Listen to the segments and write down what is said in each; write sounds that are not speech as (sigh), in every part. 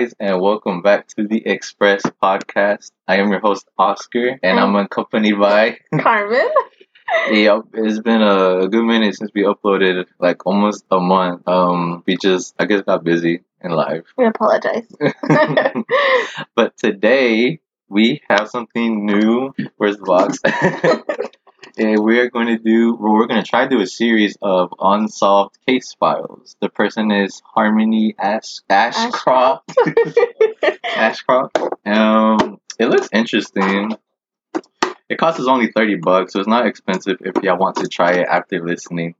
guys, and welcome back to the Express Podcast. I am your host, Oscar, and I'm accompanied by (laughs) Carmen. Yep, it's been a good minute since we uploaded, like almost a month. Um, we just, I guess, got busy in life. We apologize. (laughs) (laughs) but today we have something new. Where's the box? And we're going to do, we're going to try to do a series of unsolved case files. The person is Harmony Ash, Ashcroft. (laughs) Ashcroft. Um, it looks interesting. It costs us only 30 bucks, so it's not expensive if y'all want to try it after listening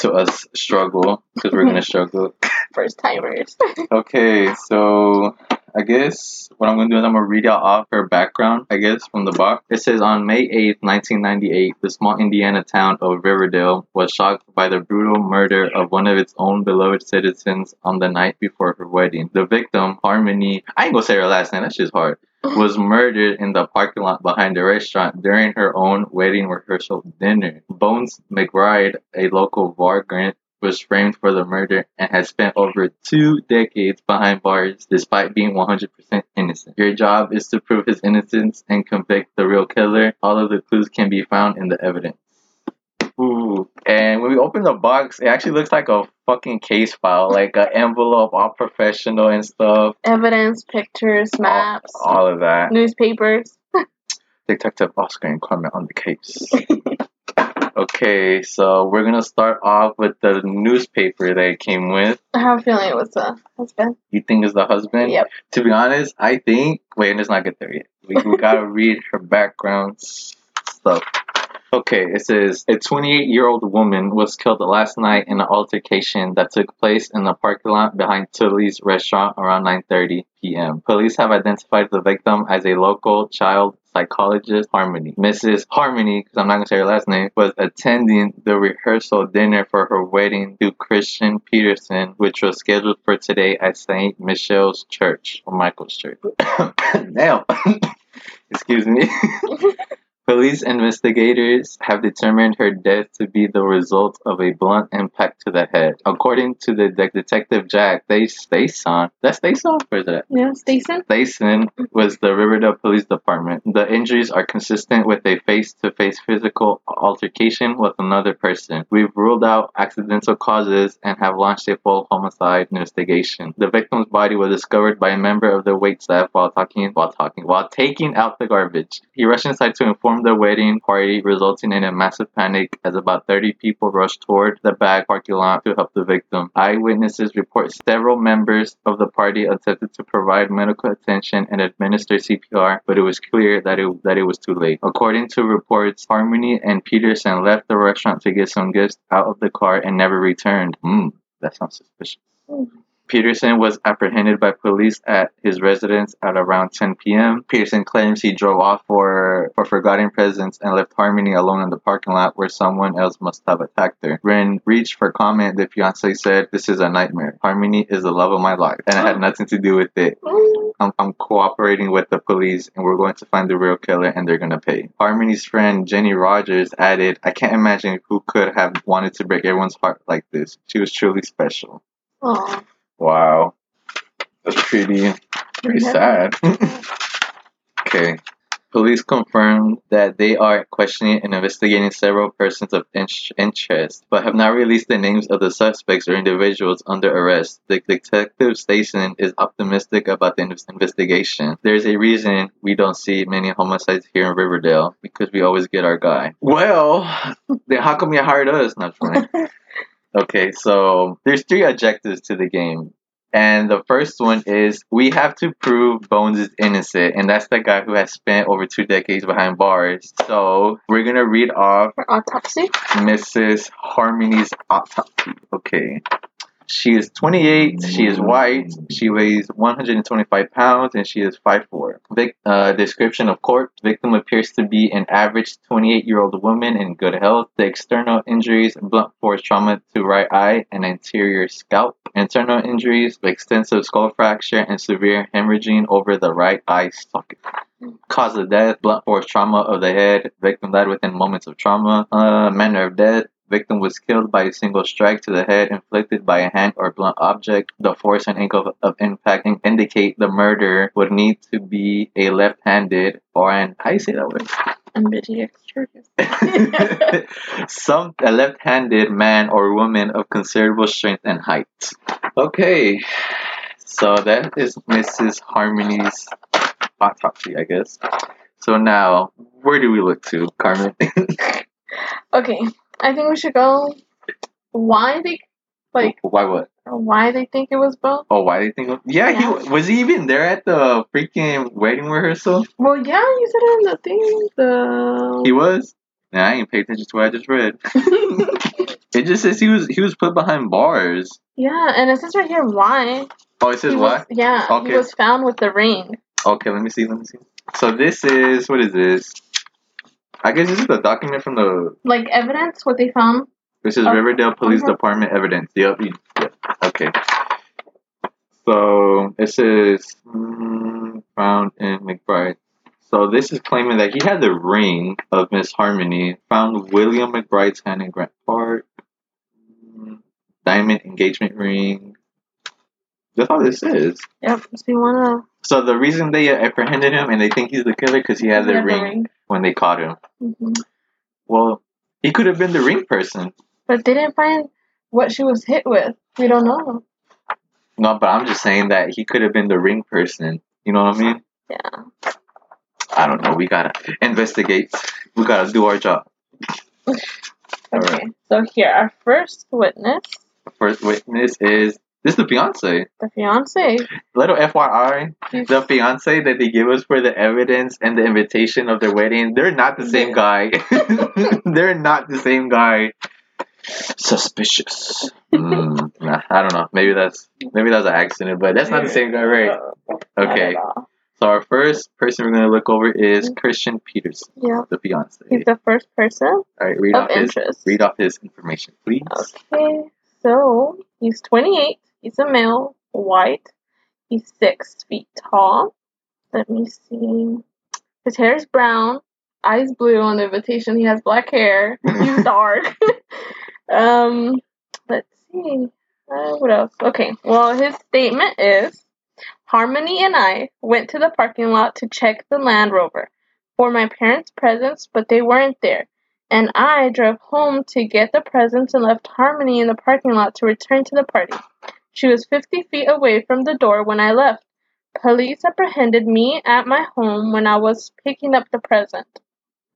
to us struggle, because we're going (laughs) to struggle. First timers. Okay, so I guess what I'm gonna do is I'm gonna read out off her background, I guess, from the book. It says on May 8th, 1998, the small Indiana town of Riverdale was shocked by the brutal murder of one of its own beloved citizens on the night before her wedding. The victim, Harmony, I ain't gonna say her last name, that's just hard, was murdered in the parking lot behind the restaurant during her own wedding rehearsal dinner. Bones McBride, a local vagrant, was framed for the murder and has spent over two decades behind bars despite being 100% innocent. Your job is to prove his innocence and convict the real killer. All of the clues can be found in the evidence. Ooh. And when we open the box, it actually looks like a fucking case file, like an envelope, all professional and stuff. Evidence, pictures, maps, all, all of that. Newspapers. Detective Oscar and Carmen on the case. (laughs) Okay, so we're gonna start off with the newspaper they came with. I have a feeling it was the husband. You think it's the husband? Yep. To be honest, I think. Wait, let's not get there yet. We, we gotta (laughs) read her background stuff. Okay, it says a 28 year old woman was killed last night in an altercation that took place in the parking lot behind Tilly's restaurant around 9:30 p.m. Police have identified the victim as a local child psychologist Harmony. Mrs. Harmony, because I'm not gonna say her last name, was attending the rehearsal dinner for her wedding to Christian Peterson, which was scheduled for today at St. Michelle's Church or Michael's Church. (coughs) now, (coughs) excuse me. (laughs) Police investigators have determined her death to be the result of a blunt impact to the head. According to the de- detective Jack they Stason, that's Stason? Where's that? Yeah, Stason. Stason was the Riverdale Police Department. The injuries are consistent with a face-to-face physical altercation with another person. We've ruled out accidental causes and have launched a full homicide investigation. The victim's body was discovered by a member of the wait staff while talking while talking while taking out the garbage. He rushed inside to inform the wedding party, resulting in a massive panic as about 30 people rushed toward the back parking lot to help the victim. Eyewitnesses report several members of the party attempted to provide medical attention and administer CPR, but it was clear that it, that it was too late. According to reports, Harmony and Peterson left the restaurant to get some gifts out of the car and never returned. Hmm, that sounds suspicious. Peterson was apprehended by police at his residence at around 10 p.m. Peterson claims he drove off for, for forgotten presents and left Harmony alone in the parking lot where someone else must have attacked her. When reached for comment, the fiance said, This is a nightmare. Harmony is the love of my life, and it had nothing to do with it. I'm, I'm cooperating with the police, and we're going to find the real killer, and they're going to pay. Harmony's friend Jenny Rogers added, I can't imagine who could have wanted to break everyone's heart like this. She was truly special. Aw. Wow. That's pretty pretty sad. (laughs) okay. Police confirmed that they are questioning and investigating several persons of in- interest, but have not released the names of the suspects or individuals under arrest. The detective Stason is optimistic about the in- investigation. There's a reason we don't see many homicides here in Riverdale because we always get our guy. Well, then how come you hired us? Not (laughs) funny. Okay, so there's three objectives to the game. And the first one is we have to prove Bones is innocent, and that's the guy who has spent over two decades behind bars. So we're gonna read off For autopsy. Mrs. Harmony's autopsy. Okay. She is 28. She is white. She weighs 125 pounds and she is 5'4. Vic, uh, description of corpse. Victim appears to be an average 28 year old woman in good health. The external injuries blunt force trauma to right eye and anterior scalp. Internal injuries extensive skull fracture and severe hemorrhaging over the right eye socket. Cause of death, blunt force trauma of the head. Victim died within moments of trauma. Uh, manner of death. Victim was killed by a single strike to the head inflicted by a hand or blunt object. The force and angle of impact in- indicate the murder would need to be a left-handed or an how you say that word? Ambidextrous. (laughs) Some a left-handed man or woman of considerable strength and height. Okay, so that is Mrs. Harmony's autopsy, I guess. So now, where do we look to, Carmen? (laughs) Okay, I think we should go. Why they like? why what? Why they think it was Bones? Oh, why you think? Yeah, Yeah. he was he even there at the freaking wedding rehearsal? Well, yeah, you said it in the thing. The He was. Nah, I ain't pay attention to what I just read. (laughs) It just says he was he was put behind bars. yeah, and it says right here why. Oh, it says He what? was, yeah, Okay. he was found with the ring. Okay, let me see. Let me see. So this is what is this? I guess this is the document from the. Like evidence, what they found. This is Oh, Riverdale Police okay. Department evidence. Yep. yep. Okay. So this is mm, found in McBride. So this is claiming that he had the ring of Miss Harmony. Found William McBride's hand in Grant Park. Diamond engagement ring. That's all this is. Yep. So you wanna? So the reason they apprehended him and they think he's the killer because he had the Yeah, ring when they caught him. hmm Well, he could have been the ring person. But they didn't find what she was hit with. We don't know. No, but I'm just saying that he could have been the ring person. You know what I mean? Yeah. I don't know. We gotta investigate. We gotta do our job. (laughs) Okay. Alright. So here, our first witness, The first witness is this is the fiance. the fiance. Little FYI, He's- the fiance that they give us for the evidence and the invitation of their wedding, they're not the same guy. (laughs) they're not the same guy. Suspicious. Mm, nah, I don't know. Maybe that's maybe that's an accident, but that's not the same guy, right? Okay. So our first person we're gonna look over is Christian Peterson, Yeah. the fiance. He's the first person All right, read of off his read off his information, please. Okay, so he's 28. He's a male, white. He's six feet tall. Let me see. His hair is brown, eyes blue on the invitation. He has black hair. He's (laughs) dark. (laughs) um, let's see. Uh, what else? Okay, well, his statement is Harmony and I went to the parking lot to check the Land Rover for my parents' presents, but they weren't there and I drove home to get the presents and left Harmony in the parking lot to return to the party. She was 50 feet away from the door when I left. Police apprehended me at my home when I was picking up the present.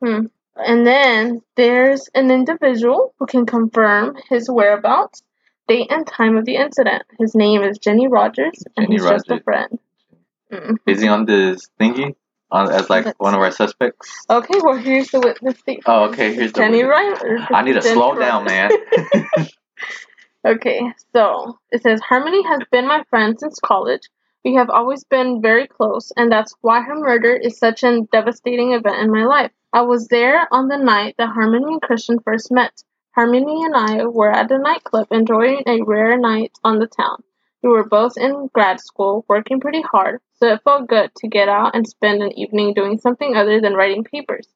Hmm. And then there's an individual who can confirm his whereabouts, date, and time of the incident. His name is Jenny Rogers, and Jenny he's just a friend. Mm. Is he on this thingy? On as like Let's one of our suspects? Okay, well here's the witness statement. Oh, okay, here's the Jenny. Rogers. I need to Jenny slow down, man. (laughs) (laughs) Okay, so it says Harmony has been my friend since college. We have always been very close, and that's why her murder is such a devastating event in my life. I was there on the night that Harmony and Christian first met. Harmony and I were at a nightclub enjoying a rare night on the town. We were both in grad school, working pretty hard, so it felt good to get out and spend an evening doing something other than writing papers.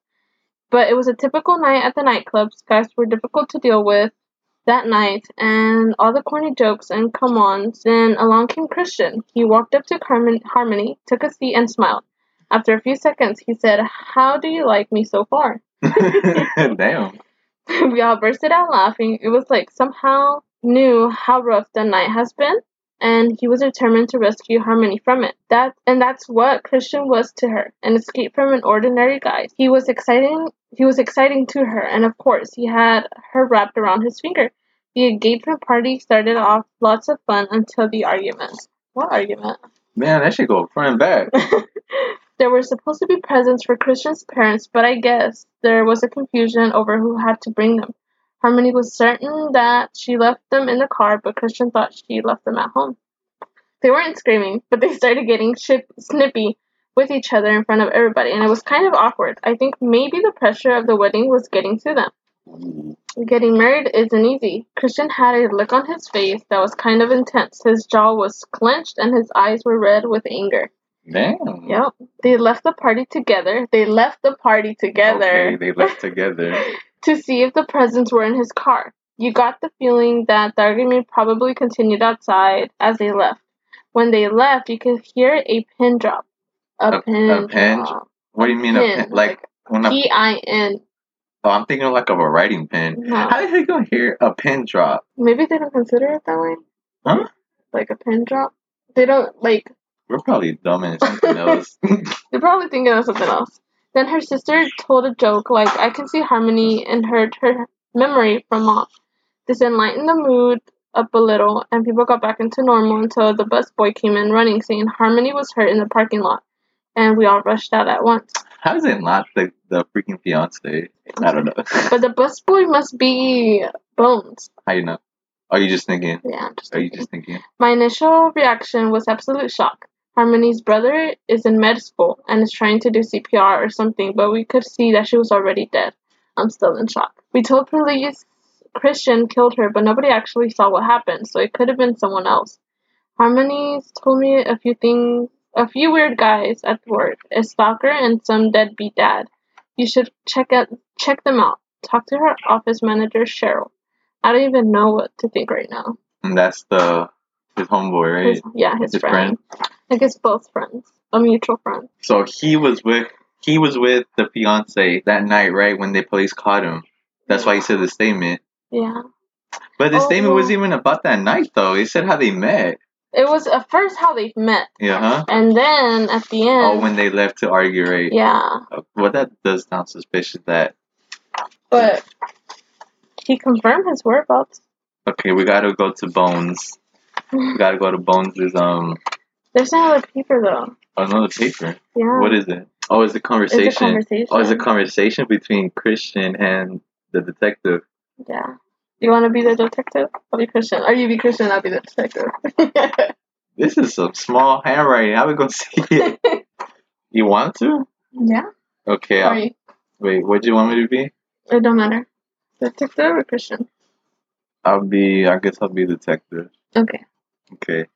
But it was a typical night at the nightclubs. Guys were difficult to deal with, that night and all the corny jokes and come ons. Then along came Christian. He walked up to Carmen, Harmony, took a seat, and smiled. After a few seconds, he said, How do you like me so far? (laughs) Damn. (laughs) we all bursted out laughing. It was like somehow knew how rough the night has been, and he was determined to rescue Harmony from it. That and that's what Christian was to her, an escape from an ordinary guy. He was exciting he was exciting to her, and of course he had her wrapped around his finger. The engagement party started off lots of fun until the argument. What argument? Man, that should go front and back. (laughs) There were supposed to be presents for Christian's parents, but I guess there was a confusion over who had to bring them. Harmony was certain that she left them in the car, but Christian thought she left them at home. They weren't screaming, but they started getting ship- snippy with each other in front of everybody, and it was kind of awkward. I think maybe the pressure of the wedding was getting to them. Getting married isn't easy. Christian had a look on his face that was kind of intense. His jaw was clenched and his eyes were red with anger. Damn. Yep. They left the party together. They left the party together. Okay, they left together. (laughs) to see if the presents were in his car. You got the feeling that the argument probably continued outside as they left. When they left, you could hear a pin drop. A, A- pin, a pin drop. What do you mean a pin, pin? Like when a, P I N. oh, I'm thinking like of a writing pen. No. How the heck you gonna hear a pin drop? Maybe they don't consider it that way. Huh? Like a pin drop. They don't like. We're probably dumb and something else. (laughs) They're probably thinking of something else. Then her sister told a joke like, I can see Harmony and heard her memory from mom. This enlightened the mood up a little, and people got back into normal until the bus boy came in running, saying Harmony was hurt in the parking lot. And we all rushed out at once. How is it not the the freaking fiance? I don't know. (laughs) But the bus boy must be Bones. How you know? Are you just thinking? Yeah, I'm just Are you just thinking? My initial reaction was absolute shock. Harmony's brother is in med school and is trying to do CPR or something, but we could see that she was already dead. I'm still in shock. We told police Christian killed her, but nobody actually saw what happened, so it could have been someone else. Harmony's told me a few things, a few weird guys at work, a stalker, and some deadbeat dad. You should check out, check them out. Talk to her office manager, Cheryl. I don't even know what to think right now. And that's the his homeboy, right? Yeah, his, His friend. I guess both friends. A mutual friend. So he was with he was with the fiance that night, right? When the police caught him. That's why he said the statement. Yeah. But the Oh, statement wasn't even about that night, though. He said how they met. It was at first how they met. Yeah, huh? And then at the oh, end. Oh, when they left to argue, right? yeah. Well, that does sound suspicious. That But he confirmed his whereabouts. okay, we gotta go to Bones. Gotta go to Bones' um There's another paper though. another paper. Yeah. What is it? Oh, it's a It's a conversation. conversation. Oh, it's a conversation between Christian and the detective. Yeah. You want to be the detective? I'll be Christian. Or you be Christian, I'll be the detective. (laughs) This is some small handwriting. How we gonna see it? (laughs) You want to? yeah. Okay. Wait. What do you want me to be? it don't matter. Detective or Christian? I'll be. I guess I'll be detective. Okay. Okay.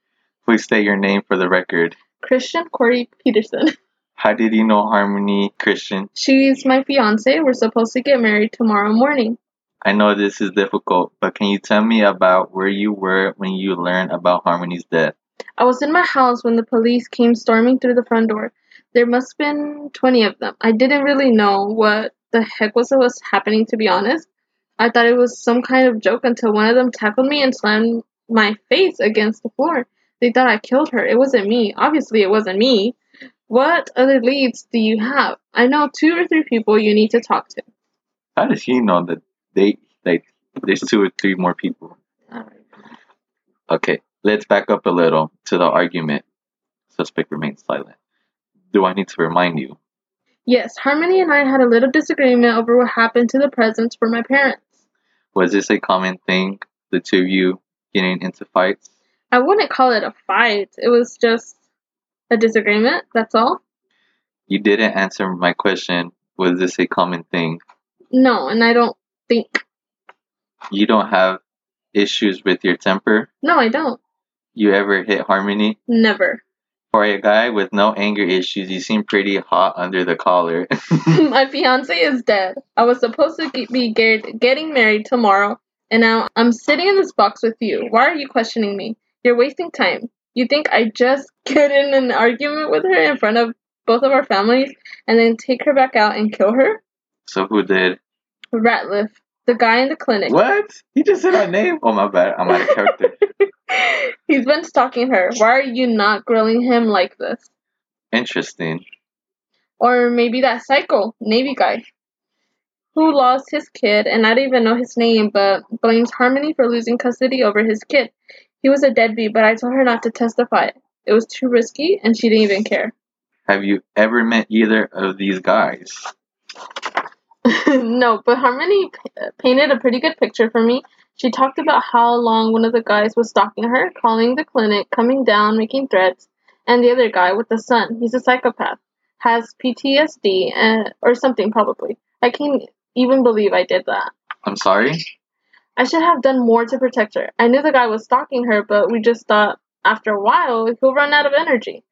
Please state your name for the record. Christian Corey Peterson. How did you know Harmony Christian? She's my fiance. We're supposed to get married tomorrow morning. I know this is difficult, but can you tell me about where you were when you learned about Harmony's death? I was in my house when the police came storming through the front door. There must have been 20 of them. I didn't really know what the heck was, was happening, to be honest. I thought it was some kind of joke until one of them tackled me and slammed my face against the floor. They thought I killed her. It wasn't me. Obviously, it wasn't me. What other leads do you have? I know two or three people you need to talk to. How does he know that they like there's two or three more people? Okay, let's back up a little to the argument. Suspect remains silent. Do I need to remind you? Yes, Harmony and I had a little disagreement over what happened to the presents for my parents. Was this a common thing, the two of you getting into fights? I wouldn't call it a fight. It was just a disagreement, that's all. You didn't answer my question. Was this a common thing? No, and I don't think. You don't have issues with your temper? No, I don't. You ever hit Harmony? Never. For a guy with no anger issues, you seem pretty hot under the collar. (laughs) (laughs) my fiance is dead. I was supposed to be get, getting married tomorrow, and now I'm sitting in this box with you. Why are you questioning me? You're wasting time. You think I just (laughs) get in an argument with her in front of both of our families and then take her back out and kill her? so who did? Ratliff, the guy in the clinic. What? He just said my name? Oh my bad. I'm out of character. (laughs) He's been stalking her. Why are you not grilling him like this? Interesting. Or maybe that psycho Navy guy who lost his kid, and I don't even know his name, but blames Harmony for losing custody over his kid. He was a deadbeat, but I told her not to testify. It was too risky, and she didn't even care. Have you ever met either of these guys? (laughs) no, but Harmony p- painted a pretty good picture for me. She talked about how long one of the guys was stalking her, calling the clinic, coming down, making threats, and the other guy with the son, he's a psychopath, has PTSD and, eh, or something probably. I can't even believe I did that. I'm sorry? I should have done more to protect her. I knew the guy was stalking her, but we just thought after a while he'll run out of energy.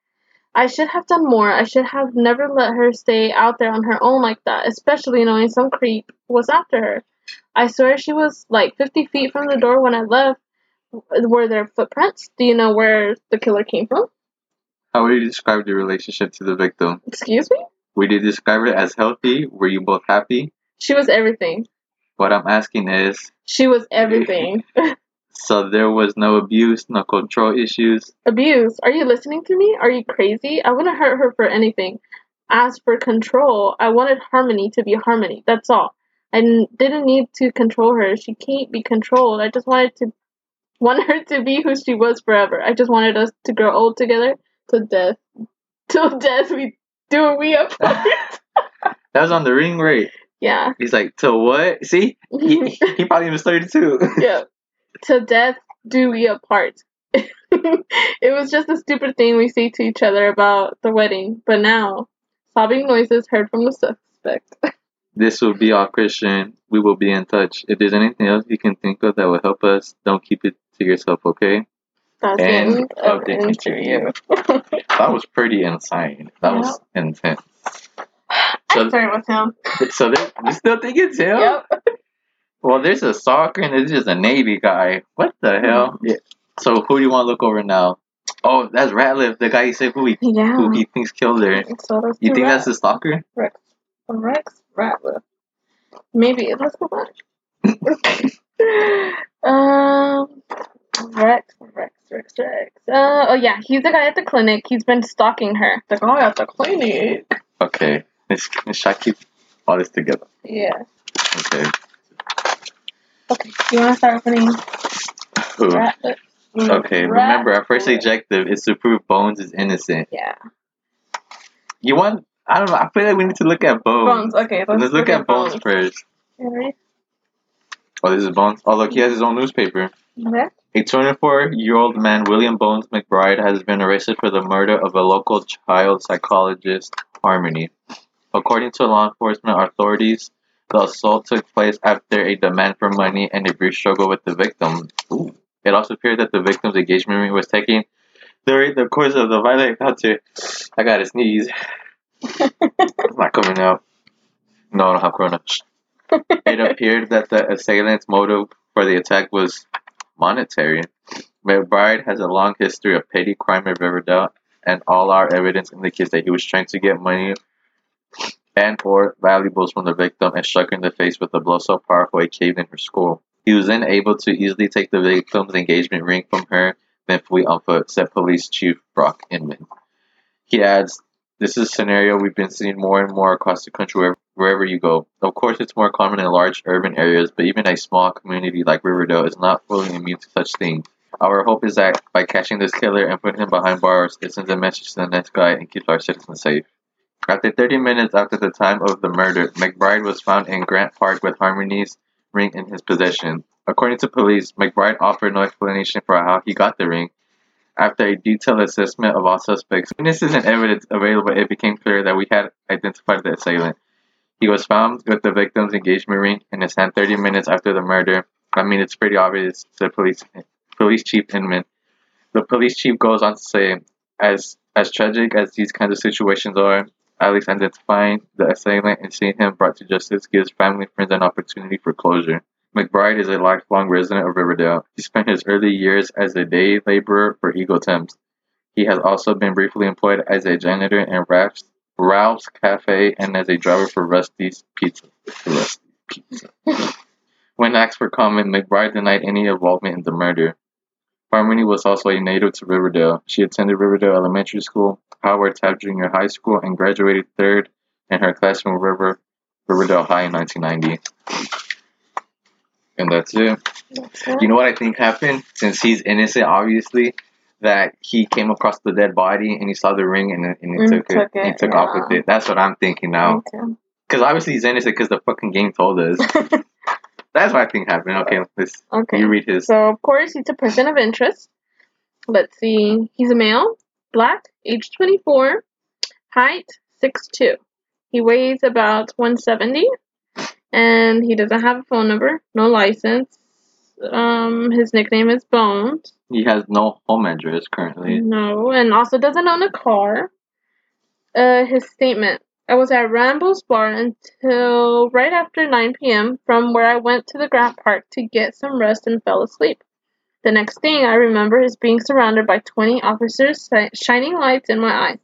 I should have done more. I should have never let her stay out there on her own like that, especially knowing some creep was after her. I swear she was like 50 feet from the door when I left. Were there footprints? Do you know where the killer came from? How would you describe your relationship to the victim? Excuse me? Would you describe it as healthy? Were you both happy? She was everything. What I'm asking is She was everything. (laughs) so there was no abuse, no control issues. Abuse. Are you listening to me? Are you crazy? I wouldn't hurt her for anything. As for control, I wanted Harmony to be Harmony. That's all. I didn't need to control her. She can't be controlled. I just wanted to want her to be who she was forever. I just wanted us to grow old together till death. (laughs) Till death we do we (laughs) apart. That was on the ring rate. Yeah. He's like, to what? See? He, (laughs) he probably was 32. (laughs) yeah. To death do we apart. (laughs) it was just a stupid thing we say to each other about the wedding, but now, sobbing noises heard from the suspect. This will be all Christian. We will be in touch. If there's anything else you can think of that will help us, don't keep it to yourself, okay? That's End of of the the interview. That was pretty insane. That was intense. I started with him. So (laughs) you still think it's him? Yep. Well, there's a soccer and there's just a Navy guy. What the hell? Yeah. So who do you want to look over now? Oh, that's Ratliff, the guy he said who he Yeah. who he thinks killed her. So You think Rat- that's the stalker? Rex? Rex Ratliff. Maybe. Let's go back. um, Rex, Rex, Rex, Rex. Uh, oh yeah, he's the guy at the clinic. He's been stalking her. The guy at the clinic. Okay, let's try keep all this together. Yeah. Okay. Okay. You want to start opening Who? Ratliff? Mm, okay, remember our first objective is to prove Bones is innocent. Yeah. You want? I don't know. I feel like we need to look at Bones. Bones. Okay. Let's, Let's look at Bones first. You ready? Oh, this is Bones. Oh, look, he has his own newspaper. Okay. A 24 year old man, William Bones McBride, has been arrested for the murder of a local child psychologist, Harmony. According to law enforcement authorities, the assault took place after a demand for money and a brief struggle with the victim. Ooh. It also appeared that the victim's engagement ring was taken during the course of the violent encounter. I gotta sneeze. It's not coming out. No, I don't have corona. it appeared that the assailant's motive for the attack was monetary. McBride has a long history of petty crime in Riverdale, and all our evidence indicates that he was trying to get money and or valuables from the victim and struck her in the face with a blow so powerful it caved in her skull. He was then able to easily take the victim's engagement ring from her, then flee on foot, said Police Chief Brock Inman. He adds, This is a scenario we've been seeing more and more across the country wherever, wherever you go. Of course, it's more common in large urban areas, but even a small community like Riverdale is not fully immune to such things. Our hope is that by catching this killer and putting him behind bars, it sends a message to the next guy and keeps our citizens safe. After 30 minutes after the time of the murder, McBride was found in Grant Park with Harmony's ring in his possession. According to police, McBride offered no explanation for how he got the ring. After a detailed assessment of all suspects, witnesses and evidence available, it became clear that we had identified the assailant. He was found with the victim's engagement ring in his hand 30 minutes after the murder. I mean, it's pretty obvious, said police, police chief Inman. The police chief goes on to say, as as tragic as these kinds of situations are, least identifying the assailant and seeing him brought to justice gives family friends an opportunity for closure. McBride is a lifelong resident of Riverdale. He spent his early years as a day laborer for Eagle Thames. He has also been briefly employed as a janitor in Ralph's, Ralph's Cafe and as a driver for Rusty's Pizza. Rusty's Pizza. (laughs) when asked for comment, McBride denied any involvement in the murder. Harmony was also a native to Riverdale. She attended Riverdale Elementary School, Howard Taft Junior High School, and graduated third in her class from River, Riverdale High in 1990. And that's it. That's it. You know what I think happened? Since he's innocent, obviously, that he came across the dead body and he saw the ring and, and he took, took it, and he it, took off with it. That's what I'm thinking now. Because obviously he's innocent because the fucking game told us. (laughs) That's what I think happened. Okay, let's okay. you read his. So, of course, he's a person of interest. Let's see. He's a male, black, age 24, height 6'2. He weighs about 170, and he doesn't have a phone number, no license. Um, his nickname is Bones. He has no home address currently. No, and also doesn't own a car. Uh, his statement. I was at Rambo's bar until right after 9 p.m., from where I went to the Grant Park to get some rest and fell asleep. The next thing I remember is being surrounded by 20 officers shining lights in my eyes.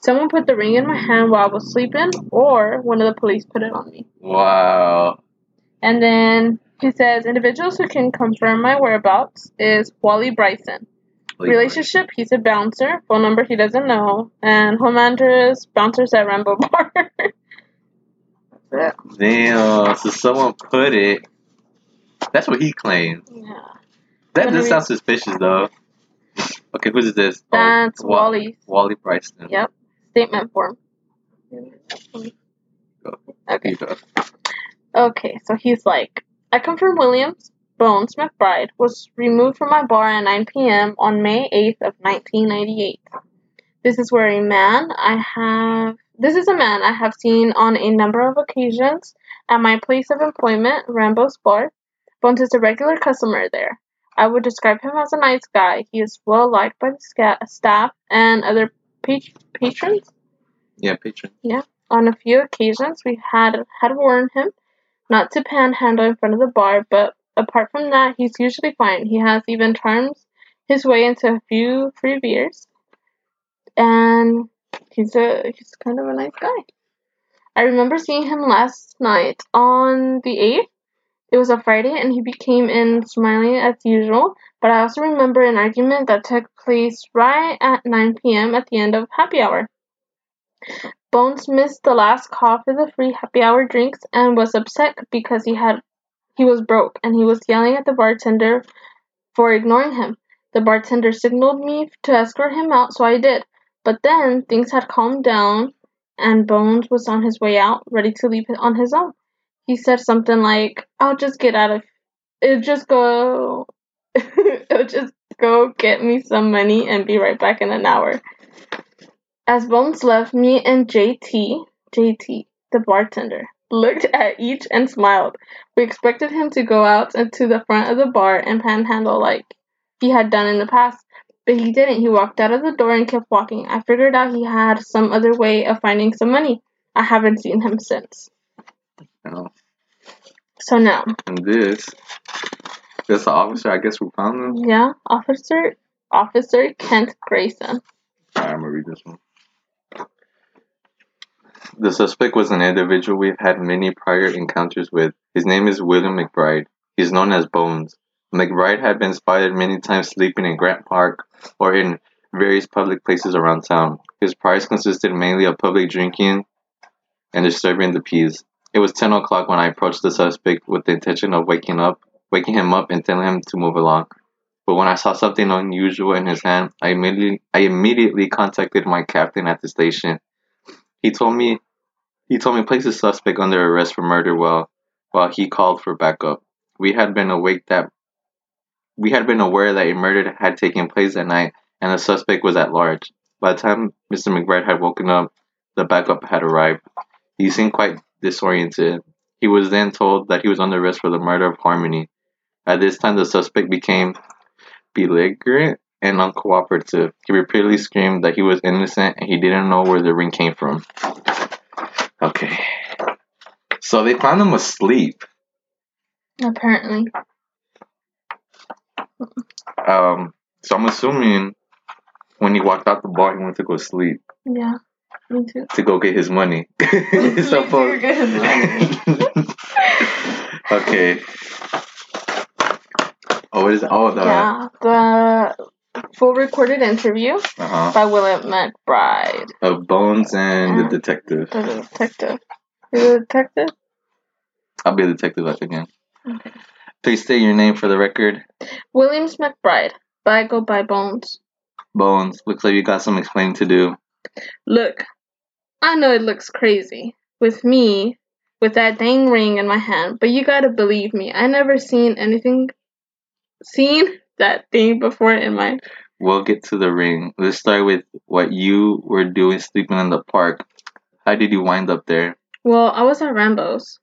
Someone put the ring in my hand while I was sleeping, or one of the police put it on me. Wow. And then he says individuals who can confirm my whereabouts is Wally Bryson. Relationship, he's a bouncer. Phone number, he doesn't know. And home address, bouncers at Rambo (laughs) Bar. That's it. Damn. So someone put it. That's what he claimed. Yeah. That does sound suspicious though. Okay, who's this? Oh, That's Wa- Wally. Wally Bryson. Yep. Statement form. Okay. Okay, so he's like, I come from Williams. Bones McBride was removed from my bar at 9 p.m. on May 8th of 1998. This is where a man I have this is a man I have seen on a number of occasions at my place of employment, Rambo's Bar. Bones is a regular customer there. I would describe him as a nice guy. He is well liked by the sca- staff and other pat- patrons. Yeah, patron. Yeah. On a few occasions, we had had warned him not to panhandle in front of the bar, but apart from that, he's usually fine. He has even charms his way into a few free beers, and he's a he's kind of a nice guy. I remember seeing him last night on the eighth. It was a Friday, and he became in smiling as usual. But I also remember an argument that took place right at 9 p.m. at the end of happy hour. Bones missed the last call for the free happy hour drinks and was upset because he had he was broke and he was yelling at the bartender for ignoring him. The bartender signaled me to escort him out, so I did. But then things had calmed down and Bones was on his way out, ready to leave on his own. He said something like, I'll just get out of it'll just go (laughs) it'll just go get me some money and be right back in an hour. As Bones left, me and JT, JT, the bartender, looked at each and smiled. We expected him to go out to the front of the bar and panhandle like he had done in the past, but he didn't. He walked out of the door and kept walking. I figured out he had some other way of finding some money. I haven't seen him since. Oh. So now, And this. The officer, I guess, who found him. yeah, Officer Officer Kent Grayson. I'm gonna read this one. The suspect was an individual we've had many prior encounters with. His name is William McBride. He's known as Bones. McBride had been spotted many times sleeping in Grant Park or in various public places around town. His priors consisted mainly of public drinking and disturbing the peace. It was 10 o'clock when I approached the suspect with the intention of waking up, waking him up and telling him to move along. But when I saw something unusual in his hand, I immediately I immediately contacted my captain at the station. He told me he told me place the suspect under arrest for murder while while he called for backup. We had been awake that we had been aware that a murder had taken place that night and the suspect was at large. By the time Mr. McBride had woken up, the backup had arrived. He seemed quite disoriented. He was then told that he was under arrest for the murder of Harmony. At this time, the suspect became belligerent and uncooperative. He repeatedly screamed that he was innocent and he didn't know where the ring came from. Okay. So they found him asleep. Apparently. Um, so I'm assuming when he walked out the bar, he went to go sleep Yeah. Me too. to go get his money. (laughs) Suppose- Get his money. (laughs) okay. Oh, what is oh the yeah. The full recorded interview uh-huh. by William McBride, of Bones and the detective. the detective. The detective? I'll be a detective the. Okay. Please state your name for the record. Williams McBride. But I go by Bones. Bones, looks like you got some explaining to do. Look, I know it looks crazy with me with that dang ring in my hand, but you gotta believe me. I never seen anything, seen that thing before in my. We'll get to the ring. Let's start with what you were doing sleeping in the park. How did you wind up there? Well, I was at Rambo's,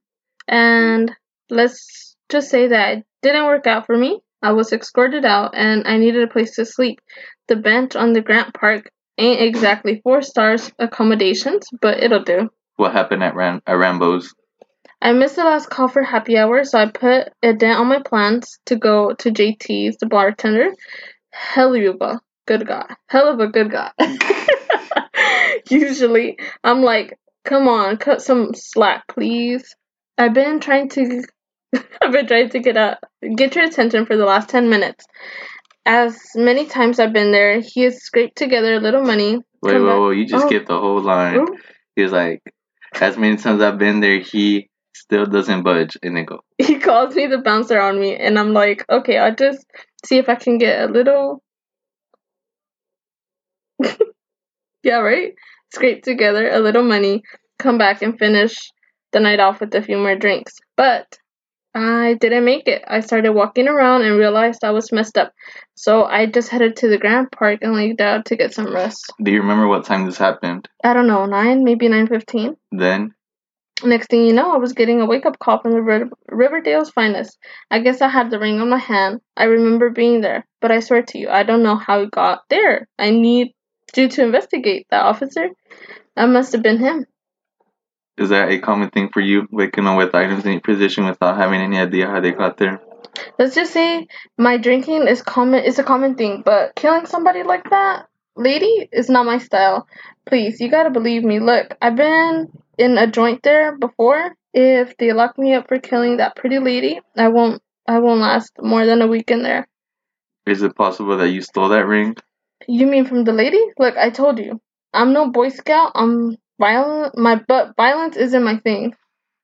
and let's just say that it didn't work out for me. I was escorted out, and I needed a place to sleep. The bench on the Grant Park Ain't exactly four stars accommodations, but it'll do. What happened at Ram- at Rambo's? I missed the last call for happy hour, so I put a dent on my plans to go to JT's, the bartender. Hell of a good guy. Hell of a good guy. (laughs) Usually, I'm like, come on, cut some slack, please. I've been trying to, (laughs) I've been trying to get a get your attention for the last ten minutes. As many times I've been there, he has scraped together a little money. Wait, wait, wait! You just Oh. get the whole line. Ooh. He was like, as many times I've been there, he still doesn't budge, and then go. he calls me the bouncer on me and I'm like, okay, I'll just see if I can get a little (laughs) Yeah, right? Scrape together a little money, come back and finish the night off with a few more drinks. But I didn't make it. I started walking around and realized I was messed up. So I just headed to the Grant Park and laid down to get some rest. Do you remember what time this happened? I don't know, nine, maybe nine fifteen. Then Next thing you know, I was getting a wake up call from the River- Riverdale's finest. I guess I had the ring on my hand. I remember being there, but I swear to you, I don't know how it got there. I need you to investigate that officer. That must have been him. is that a common thing for you, waking up with items in your position without having any idea how they got there? Let's just say my drinking is common is a common thing, but killing somebody like that, lady, is not my style. Please, you gotta believe me. Look, I've been in a joint there before. If they lock me up for killing that pretty lady, I won't I won't last more than a week in there. Is it possible that you stole that ring? You mean from the lady? Look, I told you. I'm no Boy Scout. I'm violent. My but violence isn't my thing.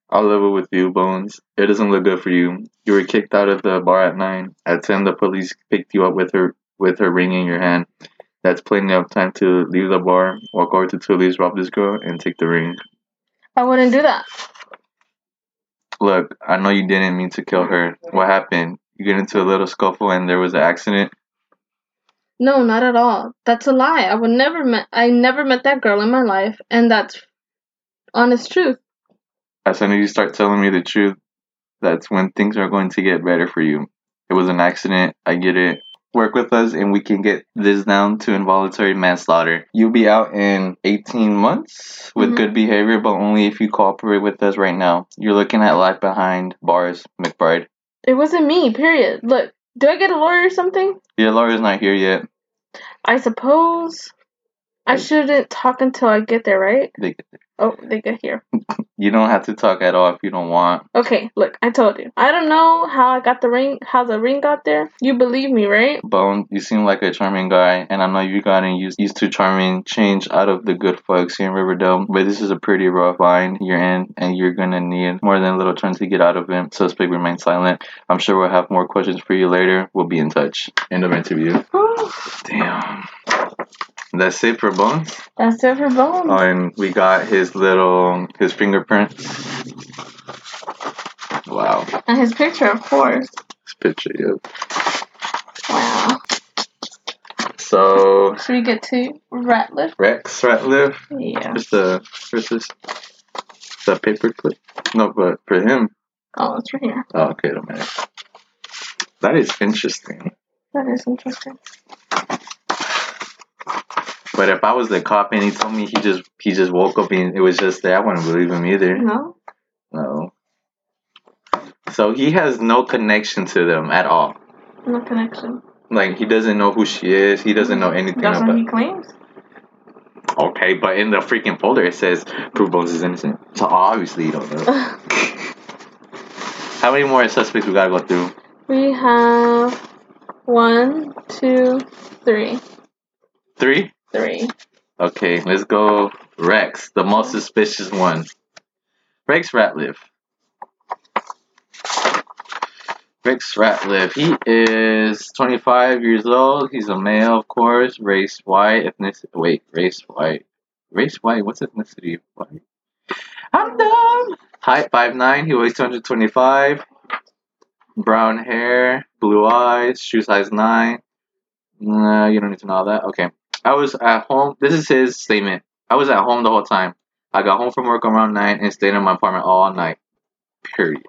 I'll level with you, Bones. It doesn't look good for you. You were kicked out of the bar at nine. At ten, the police picked you up with her with her ring in your hand. That's plenty of time to leave the bar, walk over to Tully's, rob this girl, and take the ring. I wouldn't do that. Look, I know you didn't mean to kill her. What happened? You get into a little scuffle and there was an accident. No, not at all. That's a lie. I would never met. I never met that girl in my life, and that's honest truth. As soon as you start telling me the truth, that's when things are going to get better for you. It was an accident. I get it. Work with us and we can get this down to involuntary manslaughter. You'll be out in 18 months with Mhm. good behavior, but only if you cooperate with us right now. You're looking at life behind bars, McBride. It wasn't me. Period. Look, do I get a lawyer or something? Your lawyer's not here yet. I suppose I shouldn't talk until I get there, right? They, get there. Oh, they get here. (laughs) you don't have to talk at all if you don't want. Okay, look, I told you. I don't know how I got the ring, how the ring got there. You believe me, right? Bone, you seem like a charming guy, and I know you gotten used, used to charming change out of the good folks here in Riverdale, but this is a pretty rough line you're in, and you're gonna need more than a little turn to get out of it. Suspect remain silent. I'm sure we'll have more questions for you later. We'll be in touch. End of interview. Damn. That's it for Bones. That's it for Bones. Oh, and we got his little, his fingerprints. Wow. And his picture, of course. His picture, yeah. Wow. So, Should we get to Ratliff? Rex Ratliff. Yeah. Where's the this? The paper clip? No, but for him. Oh, it's right here. Oh, okay, a minute. That is interesting. That is interesting. But if I was the cop and he told me he just he just woke up and it was just there, I wouldn't believe him either. No? No. So he has no connection to them at all. No connection. Like he doesn't know who she is. He doesn't know anything That's what about. he claims. Okay, but in the freaking folder it says prove Bones is innocent. So obviously you don't know. (laughs) How many more suspects we gotta go through? we have one, two, three. Three. Three. Okay, let's go Rex, the most mm-hmm. suspicious one. Rex Ratliff. Rex Ratliff. He is 25 years old. He's a male, of course. Race white. Ethnicity. Wait, race white. Race white. What's ethnicity? White. I'm dumb. Height 5'9. He weighs 225. Brown hair. Blue eyes. Shoe size 9. Nah, you don't need to know all that. Okay. I was at home. This is his statement. I was at home the whole time. I got home from work around 9 and stayed in my apartment all night. Period.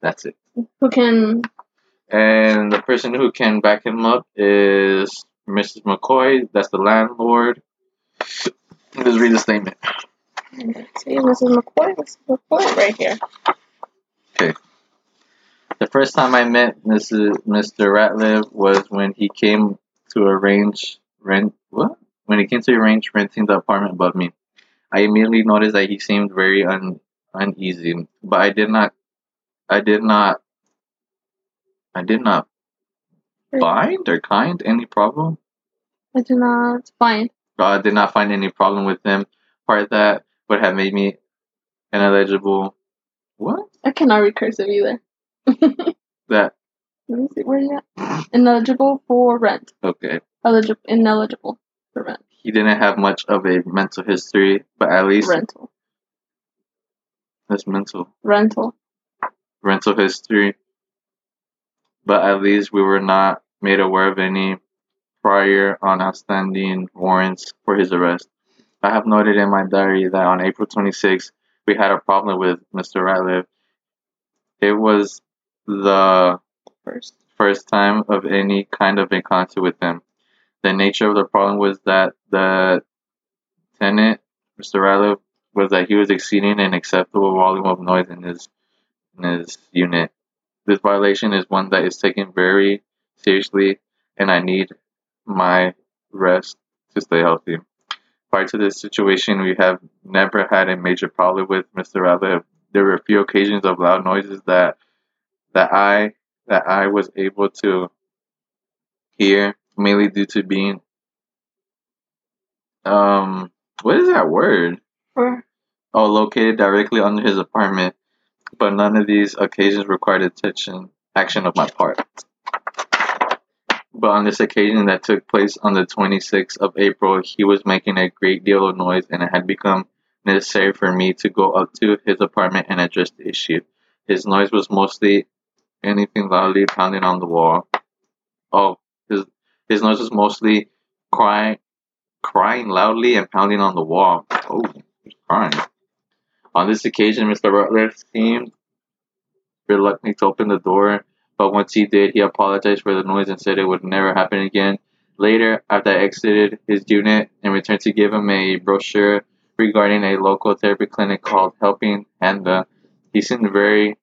That's it. Who can And the person who can back him up is Mrs. McCoy. That's the landlord. Let's read the statement. See, Mrs. McCoy. Mrs. McCoy right here. Okay. The first time I met Mrs. Mr. Ratliff was when he came to arrange rent. What? When he came to arrange renting the apartment above me. I immediately noticed that he seemed very un, uneasy, but I did not. I did not. I did not find or kind any problem. I did not find. I did not find any problem with him. Part that would have made me ineligible. What? I cannot read cursive either. (laughs) That Let me see, where you at? Ineligible for rent. okay. Eligible, ineligible for rent. He didn't have much of a mental history, but at least Rental. that's mental Rental. rental history. But at least we were not made aware of any prior on outstanding warrants for his arrest. I have noted in my diary that on April 26th, we had a problem with Mr. Ratliff. It was the First. first time of any kind of encounter with him. The nature of the problem was that the tenant, Mr. Ratliff, was that he was exceeding an acceptable volume of noise in his in his unit. This violation is one that is taken very seriously, and I need my rest to stay healthy. Prior to this situation, we have never had a major problem with Mr. Ratliff. There were a few occasions of loud noises that that I that I was able to hear, mainly due to being um what is that word? Oh, located directly under his apartment, but none of these occasions required attention action of my part. But on this occasion that took place on the 26th of April, he was making a great deal of noise, and it had become necessary for me to go up to his apartment and address the issue. His noise was mostly anything loudly pounding on the wall. Oh, his noise was mostly crying, crying loudly and pounding on the wall. Oh, he's crying. On this occasion, Mr. Butler seemed reluctant to open the door, but once he did, he apologized for the noise and said it would never happen again. Later, after I exited his unit and returned to give him a brochure regarding a local therapy clinic called Helping Hands, uh, he seemed very,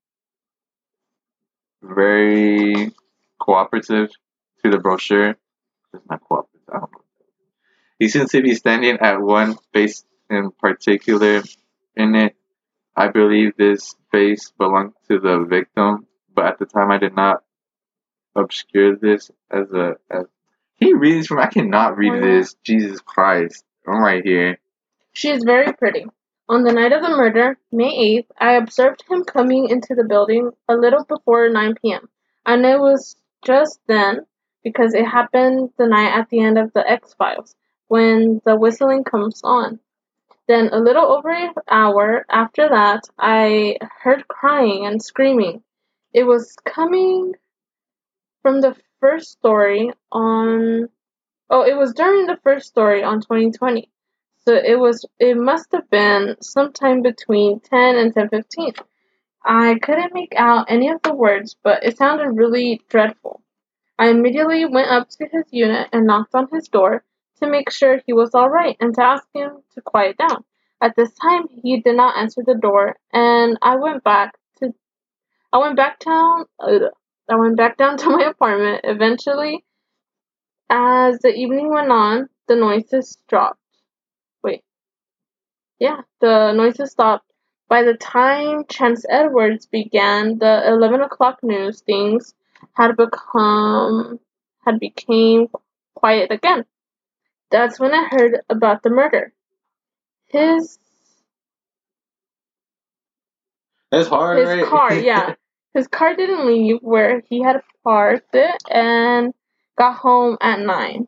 very cooperative to the brochure. It's not cooperative. I don't know. He seems to be standing at one face in particular in it. I believe this face belonged to the victim, but at the time I did not obscure this as a as he reads from I cannot read Oh, this. Jesus Christ. I'm right here. She is very pretty. On the night of the murder, May 8th, I observed him coming into the building a little before 9 p.m. and it was just then because it happened the night at the end of the X Files when the whistling comes on. Then, a little over an hour after that, I heard crying and screaming. It was coming from the first story on. Oh, it was during the first story on 2020. So it was it must have been sometime between 10 and 10:15. I couldn't make out any of the words, but it sounded really dreadful. I immediately went up to his unit and knocked on his door to make sure he was all right and to ask him to quiet down. At this time, he did not answer the door, and I went back to I went back down ugh, I went back (laughs) down to my apartment. Eventually, as the evening went on, the noises dropped. Wait. Yeah, the noises stopped. By the time Chance Edwards began the 11 o'clock news, things had become, had became quiet again. That's when I heard about the murder. His, That's hard, his right? car, (laughs) yeah. His car didn't leave where he had parked it and got home at 9.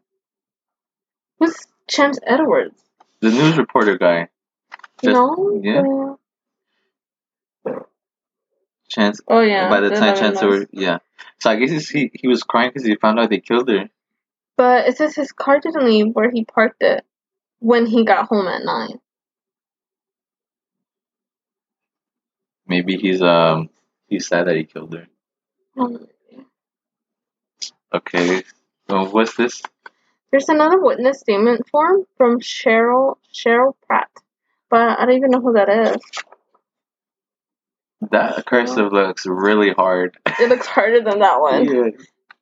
Who's Chance Edwards? the news reporter guy. No? yeah. Chance Oh, yeah. by the time Chance were yeah. So I guess he he was crying because he found out they killed her. But it says his car didn't leave where he parked it when he got home at 9. Maybe he's um he's sad that he killed her. Um, Okay. So what's this? There's another witness statement form from Cheryl Cheryl Pratt, but I don't even know who that is. That cursive oh. looks really hard. It looks harder than that one. (laughs) Yeah.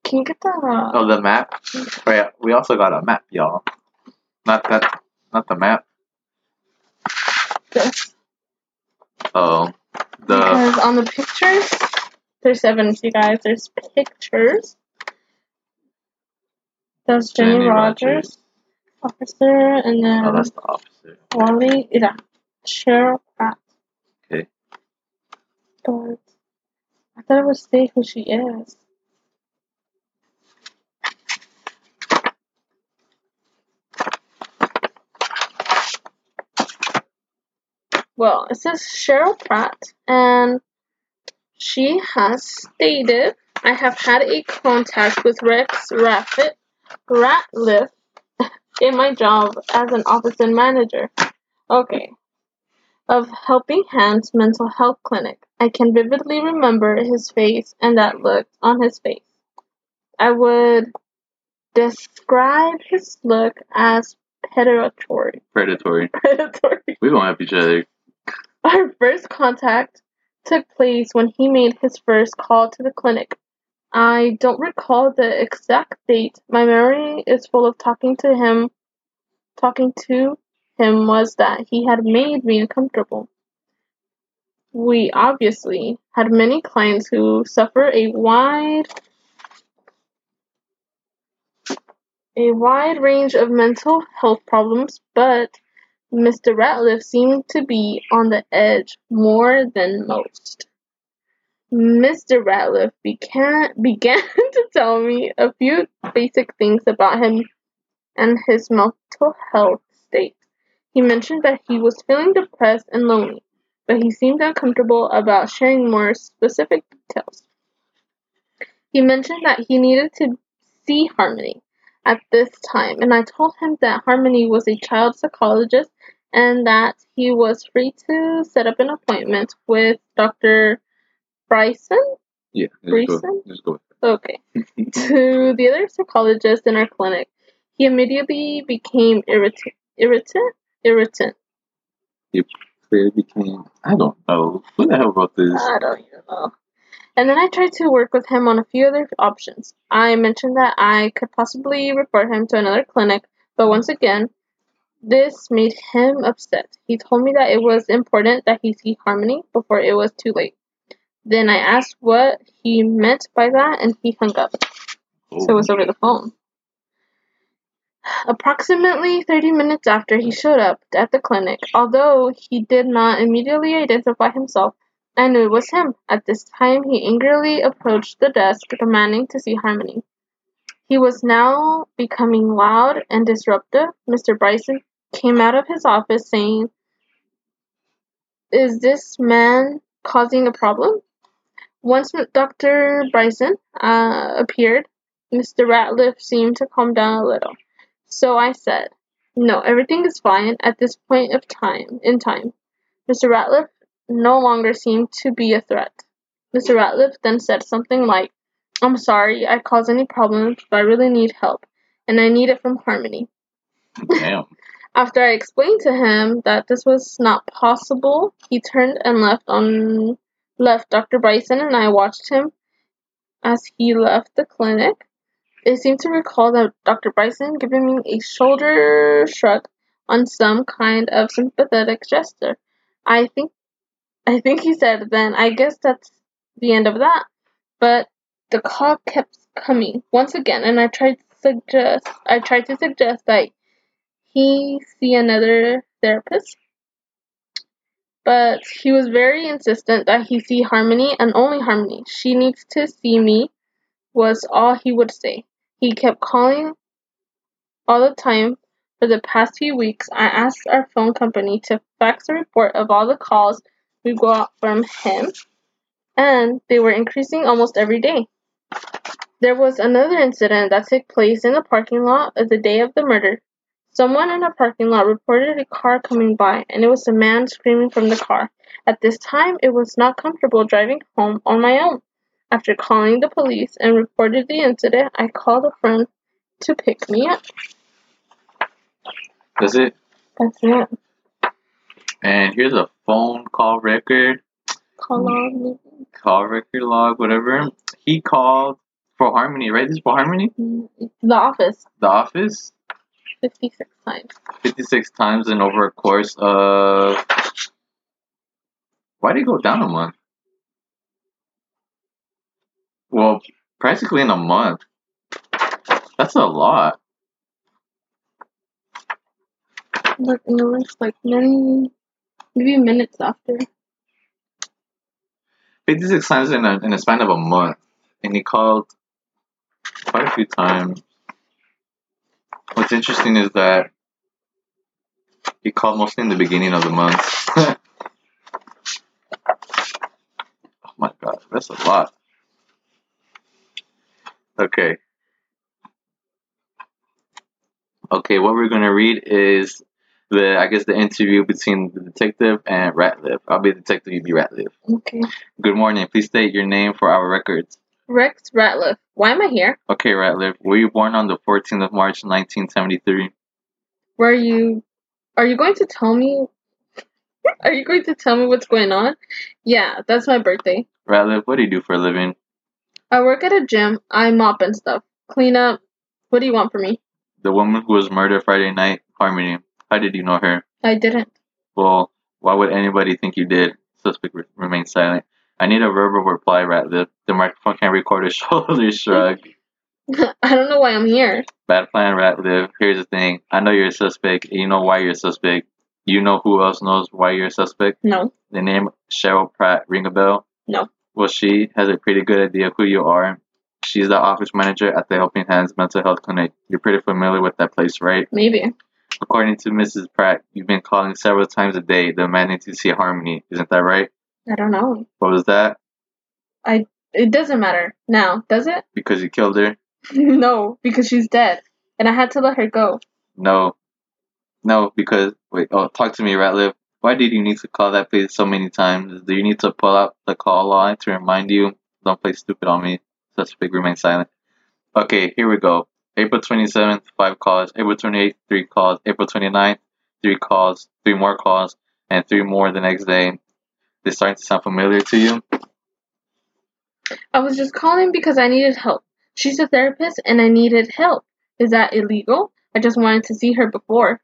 Can you get that? Uh, oh, the map. Mm-hmm. Oh yeah, we also got a map, y'all. Not that, not the map. This? Oh, the Because on the pictures, there's evidence, you guys. There's pictures. There's Jenny, Jenny Rogers, Rogers. officer, and then oh, that's the officer. Wally, yeah, Cheryl. But I thought it would say who she is. Well, it says Cheryl Pratt, and she has stated, I have had a contact with Rex Raffet, Ratliff in my job as an office and manager. Okay. Of Helping Hands Mental Health Clinic. I can vividly remember his face and that look on his face. I would describe his look as predatory. Predatory. (laughs) Predatory. We won't have each other. Our first contact took place when he made his first call to the clinic. I don't recall the exact date. My memory is full of talking to him. Talking to him was that he had made me uncomfortable. We obviously had many clients who suffer a wide a wide range of mental health problems, but Mr. Ratliff seemed to be on the edge more than most. Mr. Ratliff began, (laughs) began to tell me a few basic things about him and his mental health state. He mentioned that he was feeling depressed and lonely, but he seemed uncomfortable about sharing more specific details. He mentioned that he needed to see Harmony at this time, and I told him that Harmony was a child psychologist and that he was free to set up an appointment with Dr. Bryson. Yeah. Reason? Just go. Just go. Okay. (laughs) to the other psychologist in our clinic, he immediately became irritant. Irritant? Irritant. Clearly became. I don't know. Who the hell wrote this? I don't even know. And then I tried to work with him on a few other options. I mentioned that I could possibly refer him to another clinic, but once again, this made him upset. He told me that it was important that he see Harmony before it was too late. Then I asked what he meant by that, and he hung up. So it was oh. over the phone. Approximately 30 minutes after he showed up at the clinic, although he did not immediately identify himself, I knew it was him. At this time, he angrily approached the desk, demanding to see Harmony. He was now becoming loud and disruptive. Mr. Bryson came out of his office saying, Is this man causing a problem? Once Dr. Bryson uh, appeared, Mr. Ratliff seemed to calm down a little. So I said, No, everything is fine at this point of time in time. Mr. Ratliff no longer seemed to be a threat. Mr. Ratliff then said something like, I'm sorry I caused any problems, but I really need help, and I need it from Harmony. Damn. (laughs) After I explained to him that this was not possible, he turned and left on left Dr. Bryson and I watched him as he left the clinic. I seem to recall that Dr. Bryson giving me a shoulder shrug on some kind of sympathetic gesture. I think I think he said then I guess that's the end of that. But the call kept coming once again and I tried to suggest I tried to suggest that he see another therapist. But he was very insistent that he see Harmony and only Harmony. She needs to see me, was all he would say. He kept calling all the time for the past few weeks. I asked our phone company to fax a report of all the calls we got from him, and they were increasing almost every day. There was another incident that took place in the parking lot of the day of the murder. Someone in a parking lot reported a car coming by, and it was a man screaming from the car. At this time, it was not comfortable driving home on my own. After calling the police and reported the incident, I called a friend to pick me up. That's it. That's it. And here's a phone call record, Call on call record log, whatever. He called for Harmony, right? This is for Harmony? Mm, the office. The office? 56 times. 56 times in over a course of. Why did it go down a month? Well, practically in a month. That's a lot. Look, and it was like many, maybe minutes after. 56 times in a, in a span of a month. And he called quite a few times. What's interesting is that he called mostly in the beginning of the month. (laughs) oh my god, that's a lot. Okay. Okay, what we're gonna read is the I guess the interview between the detective and Ratliff. I'll be the detective, you be Ratliff. Okay. Good morning. Please state your name for our records. Rex Ratliff. Why am I here? Okay, Ratliff. Were you born on the 14th of March, 1973? Were you, are you going to tell me, are you going to tell me what's going on? Yeah, that's my birthday. Ratliff, what do you do for a living? I work at a gym. I mop and stuff. Clean up. What do you want from me? The woman who was murdered Friday night, Harmony. How did you know her? I didn't. Well, why would anybody think you did? Suspect re- remained silent. I need a verbal reply, Ratliff. The microphone can't record a (laughs) shoulder shrug. (laughs) I don't know why I'm here. Bad plan, Rat Ratliff. Here's the thing. I know you're a suspect, and you know why you're a suspect. You know who else knows why you're a suspect? No. The name Cheryl Pratt ring a bell? No. Well, she has a pretty good idea who you are. She's the office manager at the Helping Hands Mental Health Clinic. You're pretty familiar with that place, right? Maybe. According to Mrs. Pratt, you've been calling several times a day demanding to see Harmony. Isn't that right? I don't know. What was that? I. It doesn't matter now, does it? Because you killed her? (laughs) no, because she's dead. And I had to let her go. No. No, because wait, oh talk to me, Ratliff. Why did you need to call that place so many times? Do you need to pull out the call line to remind you? Don't play stupid on me. Suspect remain silent. Okay, here we go. April 27th, 5 calls. April 28th, 3 calls. April 29th, 3 calls. 3 more calls. And 3 more the next day. This starting to sound familiar to you? I was just calling because I needed help. She's a therapist and I needed help. Is that illegal? I just wanted to see her before.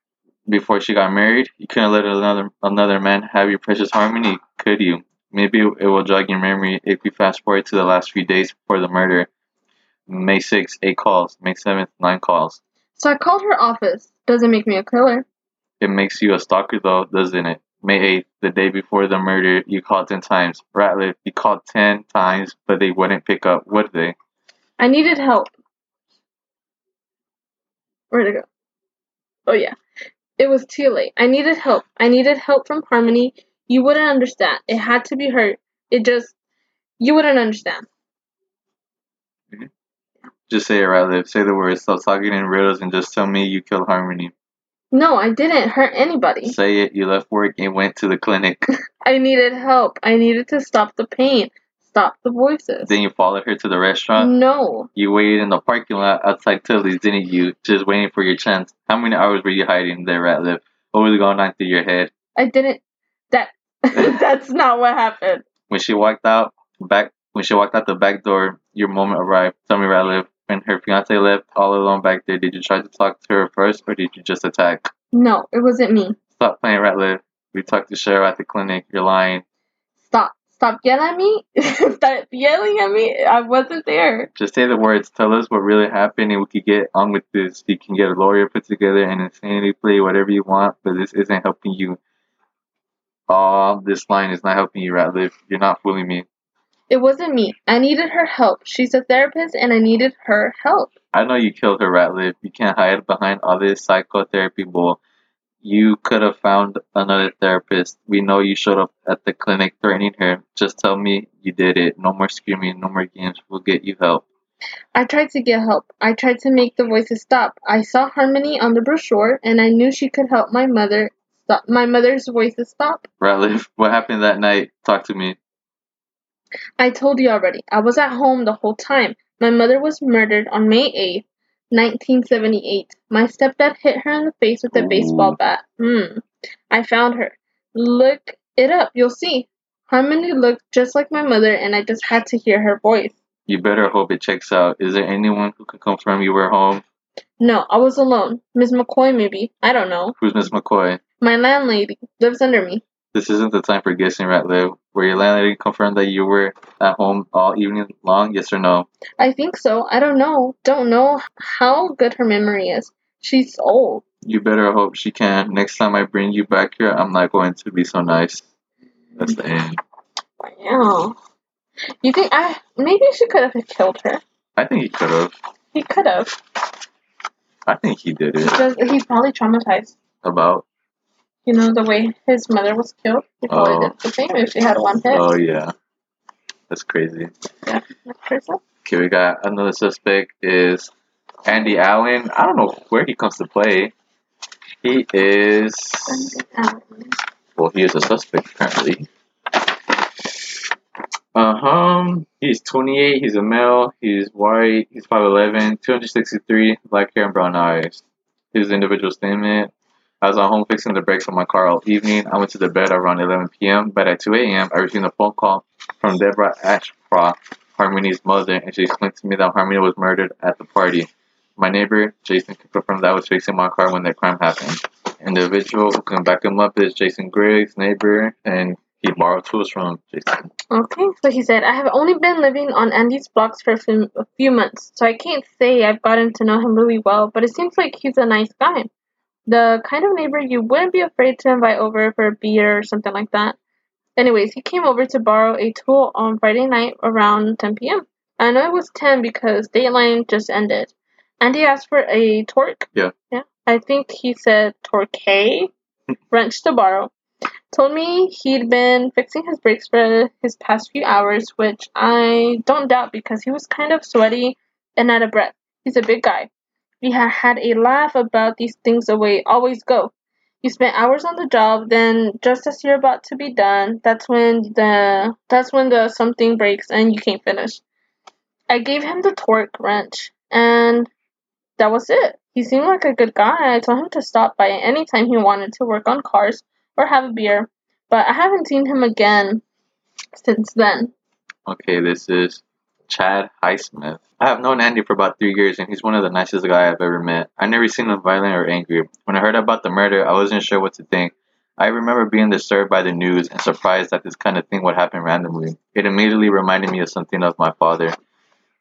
Before she got married, you couldn't let another another man have your precious harmony, could you? Maybe it will jog your memory if you fast forward to the last few days before the murder. May 6th, 8 calls. May 7th, 9 calls. So I called her office. Doesn't make me a killer. It makes you a stalker though, doesn't it? May 8th, the day before the murder, you called 10 times. Ratliff, you called 10 times, but they wouldn't pick up, would they? I needed help. Where'd it go? Oh yeah. It was too late. I needed help. I needed help from Harmony. You wouldn't understand. It had to be her. It just you wouldn't understand. Mm-hmm. Just say it, Ratliff. Say the words. Stop talking in riddles and just tell me you killed Harmony. No, I didn't hurt anybody. Say it. You left work and went to the clinic. (laughs) I needed help. I needed to stop the pain. Stop the voices. then you followed her to the restaurant. No. You waited in the parking lot outside Tilly's, didn't you? Just waiting for your chance. How many hours were you hiding there, Ratliff? What was going on through your head? I didn't that (laughs) that's not what happened. When she walked out back, when she walked out the back door, your moment arrived. Tell me, Ratliff. When her fiance left all alone back there, did you try to talk to her first, or did you just attack? No, it wasn't me. Stop playing, Ratliff. We talked to Cheryl at the clinic. You're lying. Stop. Yelling at me. (laughs) Stop yelling at me. I wasn't there. Just say the words. Tell us what really happened, and we could get on with this. You can get a lawyer put together and insanity play, whatever you want, but this isn't helping you. Oh, this line is not helping you, Ratliff. You're not fooling me. It wasn't me. I needed her help. She's a therapist and I needed her help. I know you killed her, Ratliff. You can't hide behind all this psychotherapy bull. You could have found another therapist. We know you showed up at the clinic threatening her. Just tell me you did it. No more screaming, no more games. We'll get you help. I tried to get help. I tried to make the voices stop. I saw Harmony on the brochure and I knew she could help my mother stop my mother's voices stop. Ratliff, (laughs) what happened that night? Talk to me. I told you already. I was at home the whole time. My mother was murdered on May 8th. 1978. My stepdad hit her in the face with a Ooh. baseball bat. Hmm. I found her. Look it up, you'll see. Harmony looked just like my mother, and I just had to hear her voice. You better hope it checks out. Is there anyone who can confirm you were home? No, I was alone. Miss McCoy, maybe. I don't know. Who's Miss McCoy? My landlady lives under me. This isn't the time for guessing, Ratliff. Were your landlady confirmed that you were at home all evening long? Yes or no? I think so. I don't know. Don't know how good her memory is. She's old. You better hope she can. Next time I bring you back here, I'm not going to be so nice. That's the end. Wow. You think I maybe she could have killed her? I think he could have. He could have. I think he did it. Because he's probably traumatized. About. You know the way his mother was killed. Probably Oh. did the if she had one hit. Oh yeah. That's crazy. Yeah, next person. Okay, we got another suspect is Andy Allen. I don't know where he comes to play. He is well, he is a suspect apparently. Uh huh. He's 28. He's a male. He's white. He's 5'11", 263, black hair and brown eyes. His individual statement. I was at home fixing the brakes on my car all evening. I went to the bed around 11 p.m., but at 2 a.m., I received a phone call from Deborah Ashcroft, Harmony's mother, and she explained to me that Harmony was murdered at the party. My neighbor, Jason, confirmed that I was fixing my car when the crime happened. Individual who can back him up is Jason Griggs, neighbor, and he borrowed tools from Jason. Okay, so he said, I have only been living on Andy's blocks for a few, a few months, so I can't say I've gotten to know him really well, but it seems like he's a nice guy. The kind of neighbor you wouldn't be afraid to invite over for a beer or something like that. Anyways, he came over to borrow a tool on Friday night around 10 p.m. I know it was 10 because Dateline just ended. And he asked for a torque. Yeah. Yeah. I think he said torque (laughs) wrench to borrow. Told me he'd been fixing his brakes for his past few hours, which I don't doubt because he was kind of sweaty and out of breath. He's a big guy. We had had a laugh about these things the way always go. You spend hours on the job, then just as you're about to be done, that's when the that's when the something breaks and you can't finish. I gave him the torque wrench and that was it. He seemed like a good guy. I told him to stop by anytime he wanted to work on cars or have a beer, but I haven't seen him again since then. Okay, this is Chad Highsmith. I have known Andy for about three years, and he's one of the nicest guys I've ever met. I never seen him violent or angry. When I heard about the murder, I wasn't sure what to think. I remember being disturbed by the news and surprised that this kind of thing would happen randomly. It immediately reminded me of something of my father,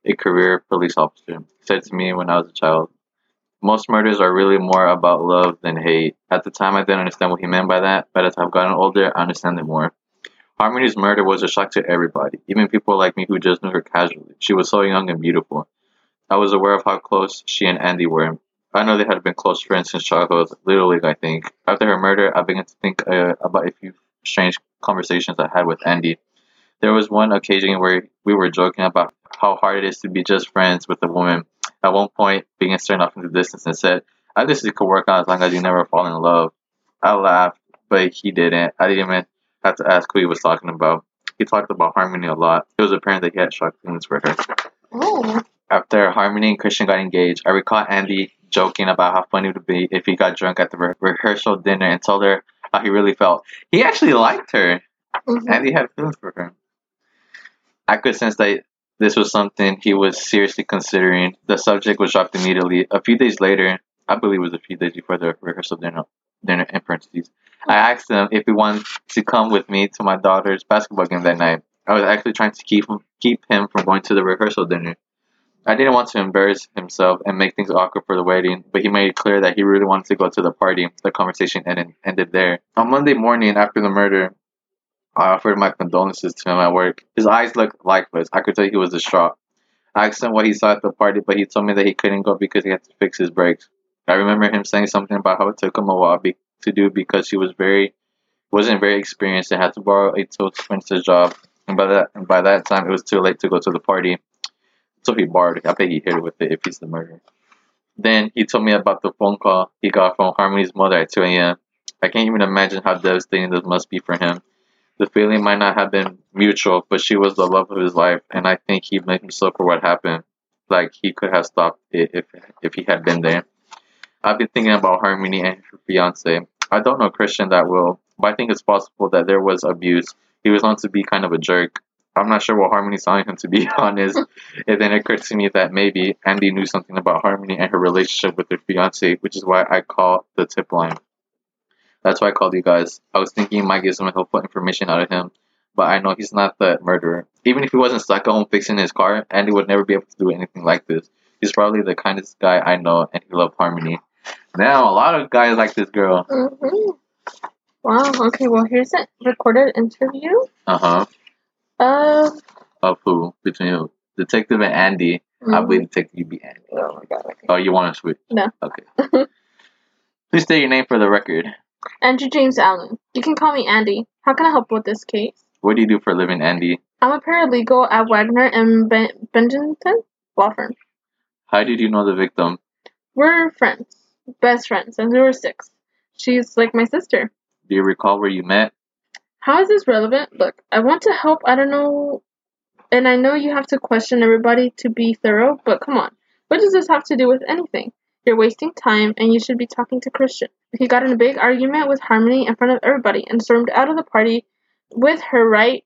a career police officer, said to me when I was a child. Most murders are really more about love than hate. At the time, I didn't understand what he meant by that, but as I've gotten older, I understand it more. Harmony's murder was a shock to everybody, even people like me who just knew her casually. She was so young and beautiful. I was aware of how close she and Andy were. I know they had been close friends since childhood, Little League, I think. After her murder, I began to think uh, about a few strange conversations I had with Andy. There was one occasion where we were joking about how hard it is to be just friends with a woman. At one point, began staring off into the distance and said, I guess it could work out as long as you never fall in love. I laughed, but he didn't. I didn't even have to ask who he was talking about. He talked about Harmony a lot. It was apparent that he had strong feelings for her. Oh. After Harmony and Christian got engaged, I recall Andy joking about how funny it would be if he got drunk at the re- rehearsal dinner and told her how he really felt. He actually liked her. Mhm. Andy had feelings for her. I could sense that this was something he was seriously considering. The subject was dropped immediately. A few days later, I believe it was a few days before the rehearsal dinner, dinner in parentheses, I asked him if he wanted to come with me to my daughter's basketball game that night. I was actually trying to keep him, keep him from going to the rehearsal dinner. I didn't want to embarrass himself and make things awkward for the wedding, but he made it clear that he really wanted to go to the party. The conversation ended, ended there. On Monday morning after the murder, I offered my condolences to him at work. His eyes looked lifeless. I could tell he was distraught. I asked him what he saw at the party, but he told me that he couldn't go because he had to fix his brakes. I remember him saying something about how it took him a while be- to do because he was very wasn't very experienced and had to borrow a tool to finish his job. And by that and by that time, it was too late to go to the party. So he borrowed it. I bet he hit it with it if he's the murderer. Then he told me about the phone call he got from Harmony's mother at 2 a.m. I can't even imagine how devastating this must be for him. The feeling might not have been mutual, but she was the love of his life, and I think he blamed himself for what happened. like he could have stopped it if if he had been there. I've been thinking about Harmony and her fiance. I don't know Christian that well, but I think it's possible that there was abuse. He was known to be kind of a jerk. I'm not sure what Harmony's telling him to be (laughs) honest. it then occurred to me that maybe Andy knew something about Harmony and her relationship with her fiance, which is why I call the tip line. That's why I called you guys. I was thinking you might get some helpful information out of him, but I know he's not the murderer. Even if he wasn't stuck at home fixing his car, Andy would never be able to do anything like this. He's probably the kindest guy I know, and he loved Harmony. Now, a lot of guys like this girl. hmm Wow. Okay. Well, here's a recorded interview Uh huh. of. Of who? Between who? Detective and Andy. I believe Detective you be Andy. Oh my god. Okay. Oh, you want to switch? No. Okay. Please state your name for the record. (laughs) Andrew James Allen. You can call me Andy. How can I help with this case? What do you do for a living, Andy? I'm a paralegal at Wagner and ben- Benjington Law Firm. How did you know the victim? We're friends, best friend since we were six. She's like my sister. Do you recall where you met? How is this relevant? Look, I want to help. I don't know, and I know you have to question everybody to be thorough, but come on. What does this have to do with anything? You're wasting time, and you should be talking to Christian. He got in a big argument with Harmony in front of everybody and stormed out of the party with her right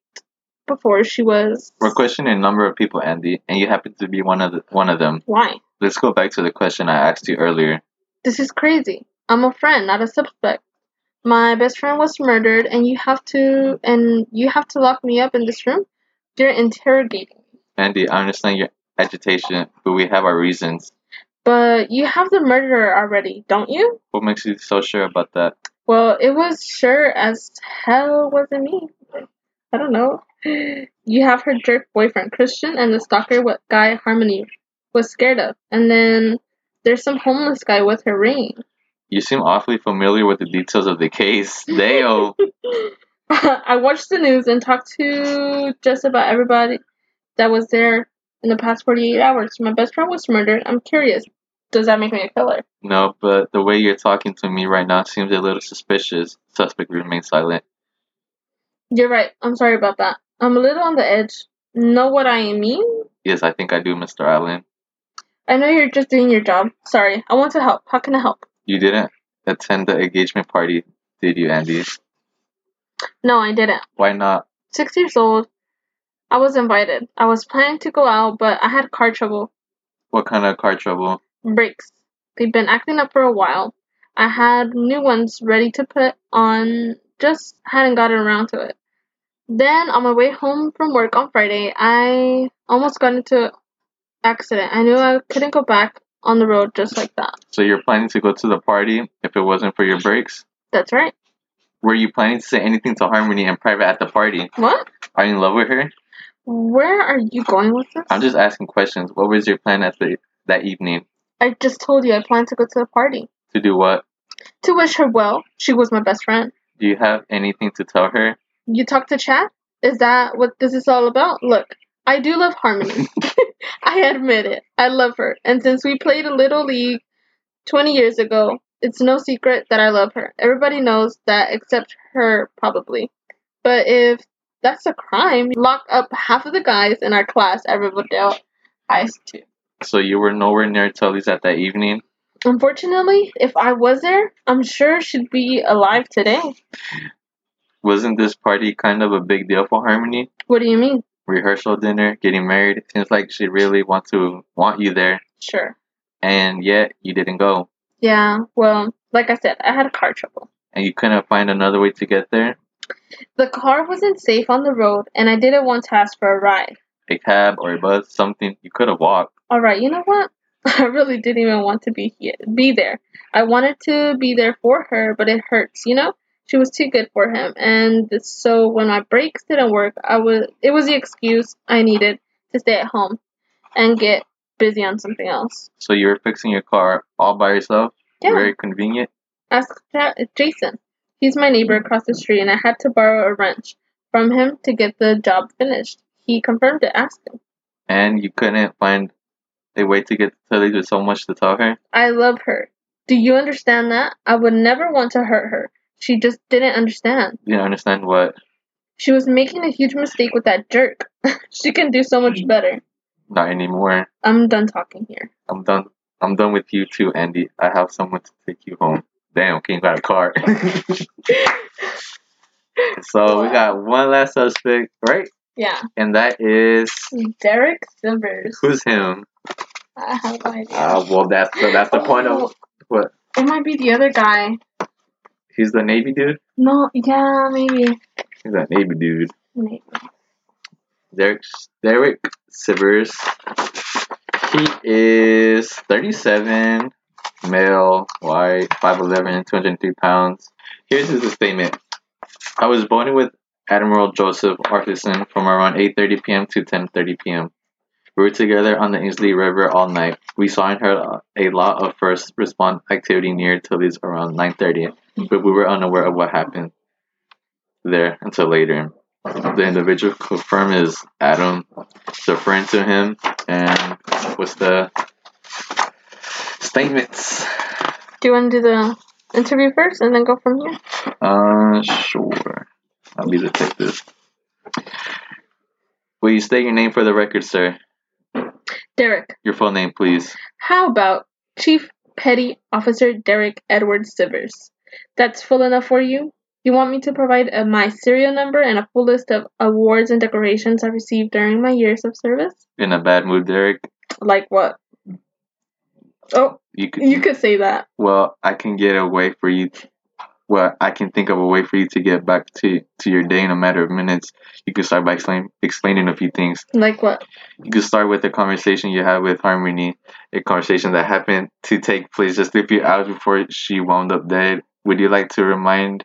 before she was. We're questioning a number of people, Andy, and you happen to be one of the, one of them. Why? Let's go back to the question I asked you earlier. This is crazy. I'm a friend, not a suspect. My best friend was murdered, and you have to and you have to lock me up in this room. You're interrogating me. Andy, I understand your agitation, but we have our reasons. But you have the murderer already, don't you? What makes you so sure about that? Well, it was sure as hell wasn't me. I don't know. You have her jerk boyfriend Christian and the stalker what guy Harmony was scared of, and then there's some homeless guy with her ring. You seem awfully familiar with the details of the case. (laughs) Dale. (laughs) I watched the news and talked to just about everybody that was there in the past 48 hours. My best friend was murdered. I'm curious. Does that make me a killer? no, but the way you're talking to me right now seems a little suspicious. Suspect remains silent. You're right. I'm sorry about that. I'm a little on the edge. Know what I mean? Yes, I think I do, Mr. Allen. I know you're just doing your job. Sorry. I want to help. How can I help? You didn't attend the engagement party, did you, Andy? No, I didn't. Why not? Six years old. I was invited. I was planning to go out, but I had car trouble. What kind of car trouble? Brakes. They've been acting up for a while. I had new ones ready to put on, just hadn't gotten around to it. Then on my way home from work on Friday, I almost got into accident. I knew I couldn't go back on the road just like that. So you're planning to go to the party if it wasn't for your brakes? That's right. Were you planning to say anything to Harmony in private at the party? What? Are you in love with her? Where are you going with this? I'm just asking questions. What was your plan at the that evening? I just told you I planned to go to the party. To do what? To wish her well. She was my best friend. Do you have anything to tell her? You talk to chat? Is that what this is all about? Look, I do love Harmony. (laughs) (laughs) I admit it. I love her. And since we played a little league 20 years ago, it's no secret that I love her. Everybody knows that except her, probably. But if that's a crime, lock up half of the guys in our class at Riverdale High too. So you were nowhere near Tully's at that evening? Unfortunately, if I was there, I'm sure she'd be alive today. Wasn't this party kind of a big deal for Harmony? What do you mean? Rehearsal dinner, getting married. It seems like she really wants to want you there, Sure. and yet you didn't go, Yeah, well, like I said, I had a car trouble. and you couldn't find another way to get there. The car wasn't safe on the road, and I didn't want to ask for a ride. A cab or a bus, something you could have walked. All right, you know what? (laughs) I really didn't even want to be here, be there. I wanted to be there for her, but it hurts, you know. She was too good for him, and so when my brakes didn't work, I was it was the excuse I needed to stay at home and get busy on something else. So you were fixing your car all by yourself. Yeah, Very convenient. ask Jason. He's my neighbor across the street, and I had to borrow a wrench from him to get the job finished. He confirmed it. Ask him. And you couldn't find a way to get to Tully's with so much to tell her. I love her. Do you understand that? I would never want to hurt her. She just didn't understand. You didn't understand what. She was making a huge mistake with that jerk. (laughs) she can do so much better. Not anymore. I'm done talking here. I'm done. I'm done with you too, Andy. I have someone to take you home. Damn, King got a car. (laughs) so we got one last suspect, right? Yeah. And that is Derek Silvers. who's him? I have no idea. Uh, well, that's the, that's the point Oh, of what? It might be the other guy. He's the Navy dude. No, yeah, maybe. He's that Navy dude. Maybe. Derek Derek Sivers. He is 37, male, white, 5'11", 203 pounds. Here's his statement. I was born with Admiral Joseph Arthurson from around 8.30 p.m. to 10.30 p.m. We were together on the Ainsley River all night. We saw and heard a lot of first response activity near Tilly's around 9.30, but we were unaware of what happened there until later. The individual confirmed is Adam, the friend to him, and what's the statements? Do you want to do the interview first and then go from here? Uh, sure. I'll be the detective. Will you state your name for the record, sir? Derek, Your full name, please. how about Chief Petty Officer Derek Edward Sivers? That's full enough for you? You want me to provide uh, my serial number and a full list of awards and decorations I received during my years of service? In a bad mood, Derek. Like what? Oh, You could. you could say that. well, I can get a way for you. well, I can think of a way for you to get back to to your day in a matter of minutes. You could start by explain, explaining a few things. Like what? You could start with a conversation you had with Harmony, a conversation that happened to take place just a few hours before she wound up dead. Would you like to remind?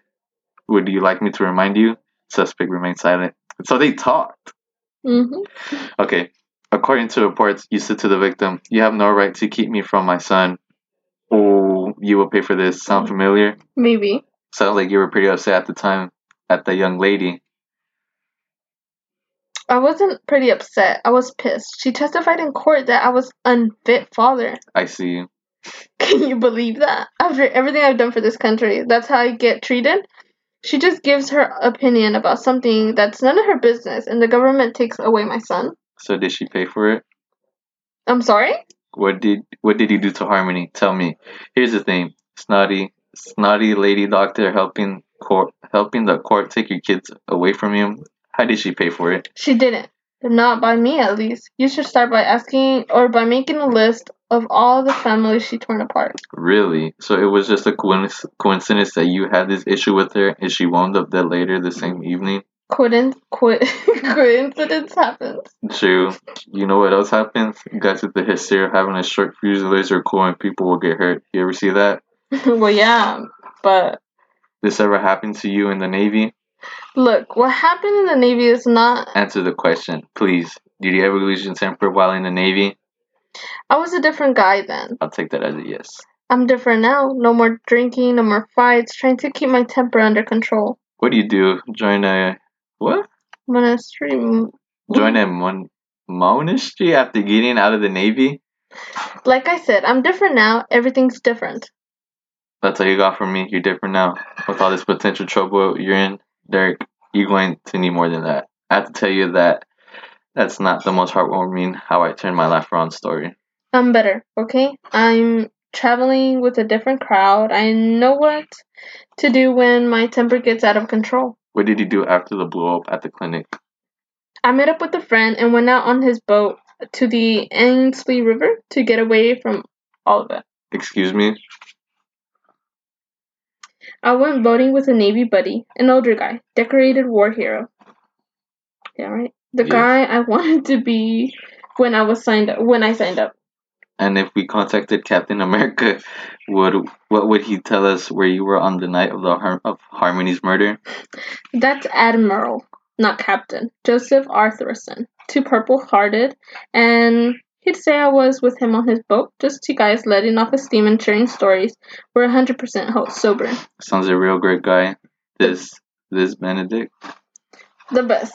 Would you like me to remind you? Suspect remained silent. So they talked. Mm-hmm. Okay. According to reports, you said to the victim, "You have no right to keep me from my son." Oh, you will pay for this. Sound familiar? Maybe. Sounds like you were pretty upset at the time at the young lady. I wasn't pretty upset. I was pissed. She testified in court that I was unfit father. I see you. (laughs) Can you believe that? After everything I've done for this country, that's how I get treated? She just gives her opinion about something that's none of her business, and the government takes away my son. So did she pay for it? I'm sorry? What did what did you do to Harmony? Tell me. Here's the thing. Snotty snotty lady doctor helping court helping the court take your kids away from you. How did she pay for it? She didn't. Not by me, at least. You should start by asking or by making a list of all the families she torn apart. Really? So it was just a coincidence that you had this issue with her and she wound up dead later the same evening? Coinc- co- (laughs) coincidence happens. True. You know what else happens? Guys with the history of having a short fuse laser core and people will get hurt. You ever see that? (laughs) well, yeah, but This ever happened to you in the Navy? Look, what happened in the Navy is not. Answer the question, please. Did you ever lose your temper while in the Navy? I was a different guy then. I'll take that as a yes. I'm different now. No more drinking, no more fights, trying to keep my temper under control. What do you do? Join a what? Monastery. Join a mon- monastery after getting out of the Navy? Like I said, I'm different now. Everything's different. That's all you got from me. You're different now. With all this potential trouble you're in, Derek, you're going to need more than that. I have to tell you that that's not the most heartwarming how I turned my life around story. I'm better, okay? I'm traveling with a different crowd. I know what to do when my temper gets out of control. What did you do after the blow up at the clinic? I met up with a friend and went out on his boat to the Ainsley River to get away from all of it. Excuse me? I went boating with a Navy buddy, an older guy, decorated war hero. Yeah, right. The Yes. guy I (laughs) wanted to be when I was signed up. When I signed up, And if we contacted Captain America, would what would he tell us where you were on the night of the Har- of Harmony's murder? that's Admiral, not Captain Joseph Arthurson, too purple-hearted, and he'd say I was with him on his boat, just two guys letting off a steam and sharing stories. We're 100% ho- sober. Sounds a real great guy. This this Benedict, The best.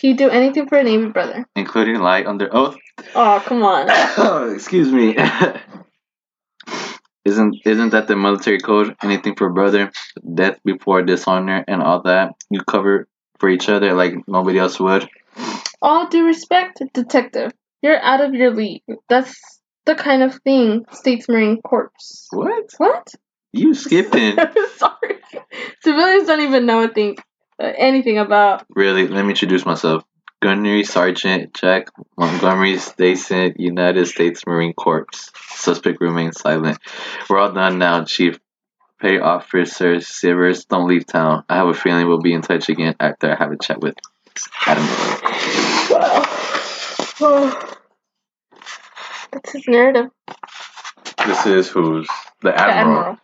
He'd do anything for a Navy brother. including lie under oath. Oh, come on. oh, (coughs) excuse me. (coughs) isn't isn't that the military code? Anything for brother, death before dishonor, and all that. You cover for each other like nobody else would. All due respect, detective. You're out of your league. That's the kind of thing States Marine Corps. What? What? You skipping? (laughs) Sorry. Civilians don't even know a thing, uh, anything about. really? Let me introduce myself. Gunnery Sergeant Jack Montgomery Stason, United States Marine Corps. Suspect remains silent. We're all done now, Chief. Petty Officer Sivers, don't leave town. I have a feeling we'll be in touch again after I have a chat with Adam. (sighs) Oh. That's his narrative. This is who's the The Admiral. Admiral.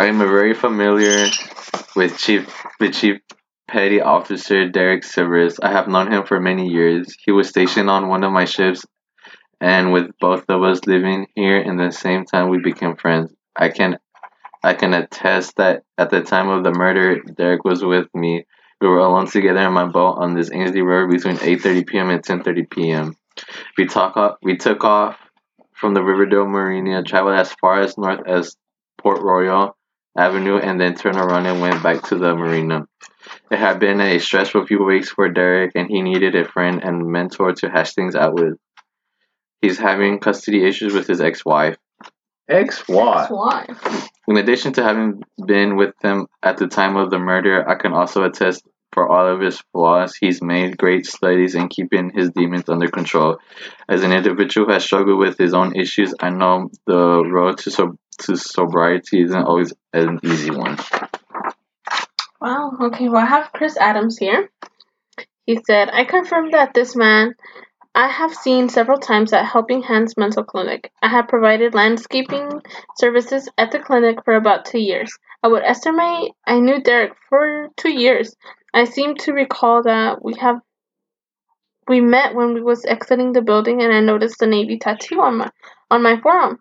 I am very familiar with Chief with Chief Petty Officer Derek Sivers. I have known him for many years. He was stationed on one of my ships, and with both of us living here in the same time, we became friends. I can I can attest that at the time of the murder, Derek was with me. We were alone together in my boat on this Ainsley River between 8:30 p.m. and 10:30 p.m. We talk off, we took off from the Riverdale Marina, traveled as far as north as Port Royal Avenue, and then turned around and went back to the marina. It had been a stressful few weeks for Derek, and he needed a friend and mentor to hash things out with. He's having custody issues with his ex-wife. Ex-wife. That's why. In addition to having been with him at the time of the murder, I can also attest for all of his flaws, he's made great studies in keeping his demons under control. As an individual who has struggled with his own issues, I know the road to so- to sobriety isn't always an easy one. Wow. Okay. Well, I have Chris Adams here. He said, I confirm that this man I have seen several times at Helping Hands Mental Clinic. I have provided landscaping services at the clinic for about two years. I would estimate I knew Derek for two years. I seem to recall that we have we met when we was exiting the building and I noticed the navy tattoo on my on my forearm.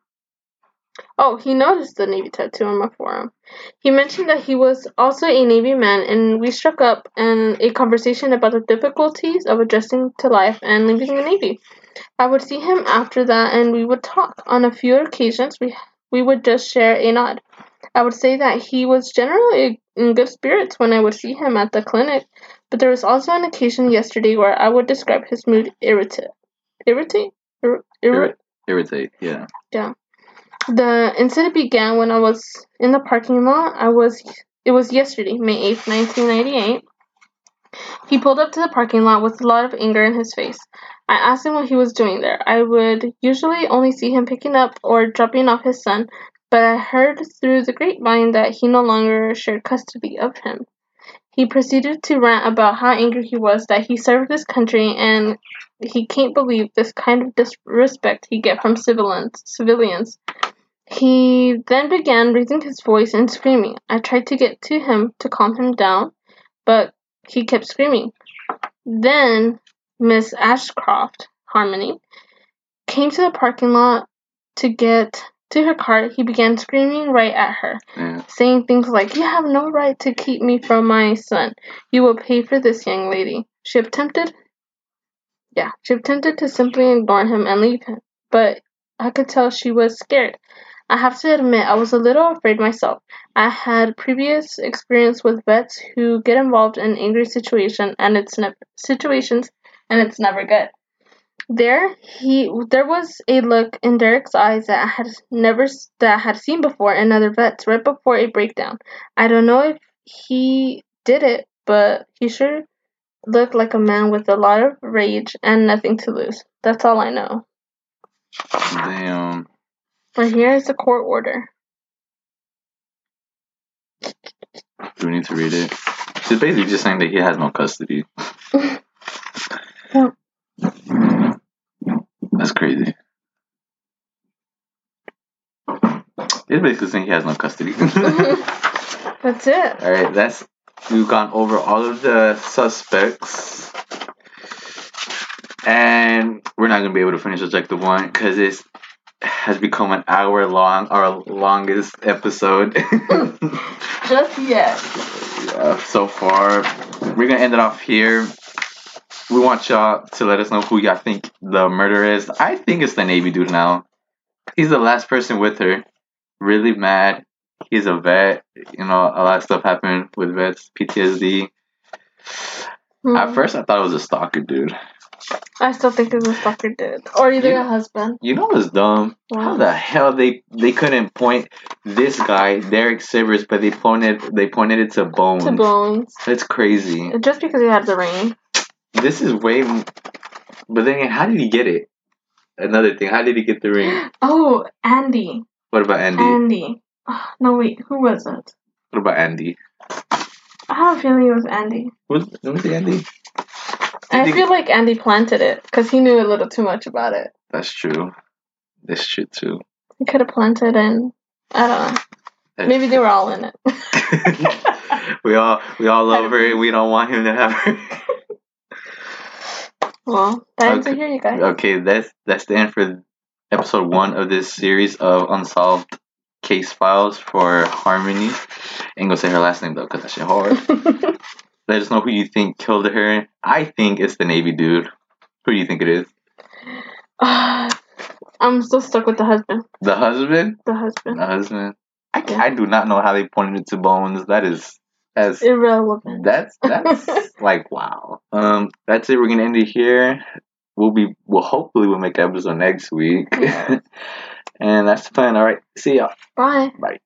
Oh, he noticed the navy tattoo on my forearm. He mentioned that he was also a Navy man, and we struck up in a conversation about the difficulties of adjusting to life and leaving the Navy. I would see him after that, and we would talk. On a few occasions, we we would just share a nod. I would say that he was generally in good spirits when I would see him at the clinic, but there was also an occasion yesterday where I would describe his mood irritate. Irritate? Ir- irri- Irritate, yeah. yeah. the incident began when I was in the parking lot. I was it was yesterday, May 8th, 1998. He pulled up to the parking lot with a lot of anger in his face. I asked him what he was doing there. I would usually only see him picking up or dropping off his son, but I heard through the grapevine that he no longer shared custody of him. He proceeded to rant about how angry he was that he served this country and he can't believe this kind of disrespect he get from civilians. Civilians. He then began raising his voice and screaming. I tried to get to him to calm him down, but he kept screaming. Then Miss Ashcroft, Harmony, came to the parking lot to get to her car. He began screaming right at her, yeah. saying things like, You have no right to keep me from my son. You will pay for this, young lady. She attempted yeah, she attempted to simply ignore him and leave him, but I could tell she was scared. I have to admit, I was a little afraid myself. I had previous experience with vets who get involved in angry situation and it's never situations, and it's never good. There, he there was a look in Derek's eyes that I had never that I had seen before in other vets right before a breakdown. I don't know if he did it, but he sure looked like a man with a lot of rage and nothing to lose. That's all I know. Damn. But here is the court order. Do we need to read it? She's basically just saying that he has no custody. (laughs) (laughs) Yeah. That's crazy. It's basically saying he has no custody. (laughs) That's it. All right, that's we've gone over all of the suspects, and we're not gonna be able to finish Objective One because it has become an hour long, our longest episode. (laughs) Just yet. (laughs) yeah, so far, we're gonna end it off here. We want y'all to let us know who y'all think the murderer is. I think it's the Navy dude now. He's the last person with her. Really mad. He's a vet. You know, a lot of stuff happened with vets, PTSD. At Hmm. first, I thought it was a stalker dude. I still think it's a stalker dude. Or either Yeah. a husband. You know what's dumb? How the hell they they couldn't point this guy Derek Sivers, but they pointed they pointed it to Bones. To bones. That's crazy. Just because he had the ring. This is way. m- But then, how did he get it? Another thing, how did he get the ring? Oh, Andy. What about Andy? Andy. Ah, no, wait. Who was it? What about Andy? I have a feeling it was Andy. Was was it Andy? I feel like Andy planted it because he knew a little too much about it. That's true. That's true too. He could have planted in. I don't know. That's Maybe they were all in it. (laughs) we all we all (laughs) love her. We don't want him to have her. (laughs) well, time Okay. to hear you guys. okay, that's that's the end for episode one of this series of unsolved case files for Harmony. Ain't gonna say her last name though, cause that shit hard. (laughs) Let us know who you think killed her. I think it's the Navy dude. Who do you think it is? (sighs) I'm still stuck with the husband. The husband? The husband. The husband? I, Yeah. I do not know how they pointed it to Bones. That is that's Irrelevant. that's that's (laughs) like wow. Um, that's it. We're gonna end it here. We'll be well. Hopefully, we'll make an episode next week. Yeah. (laughs) and that's the plan. All right. See y'all. Bye. Bye.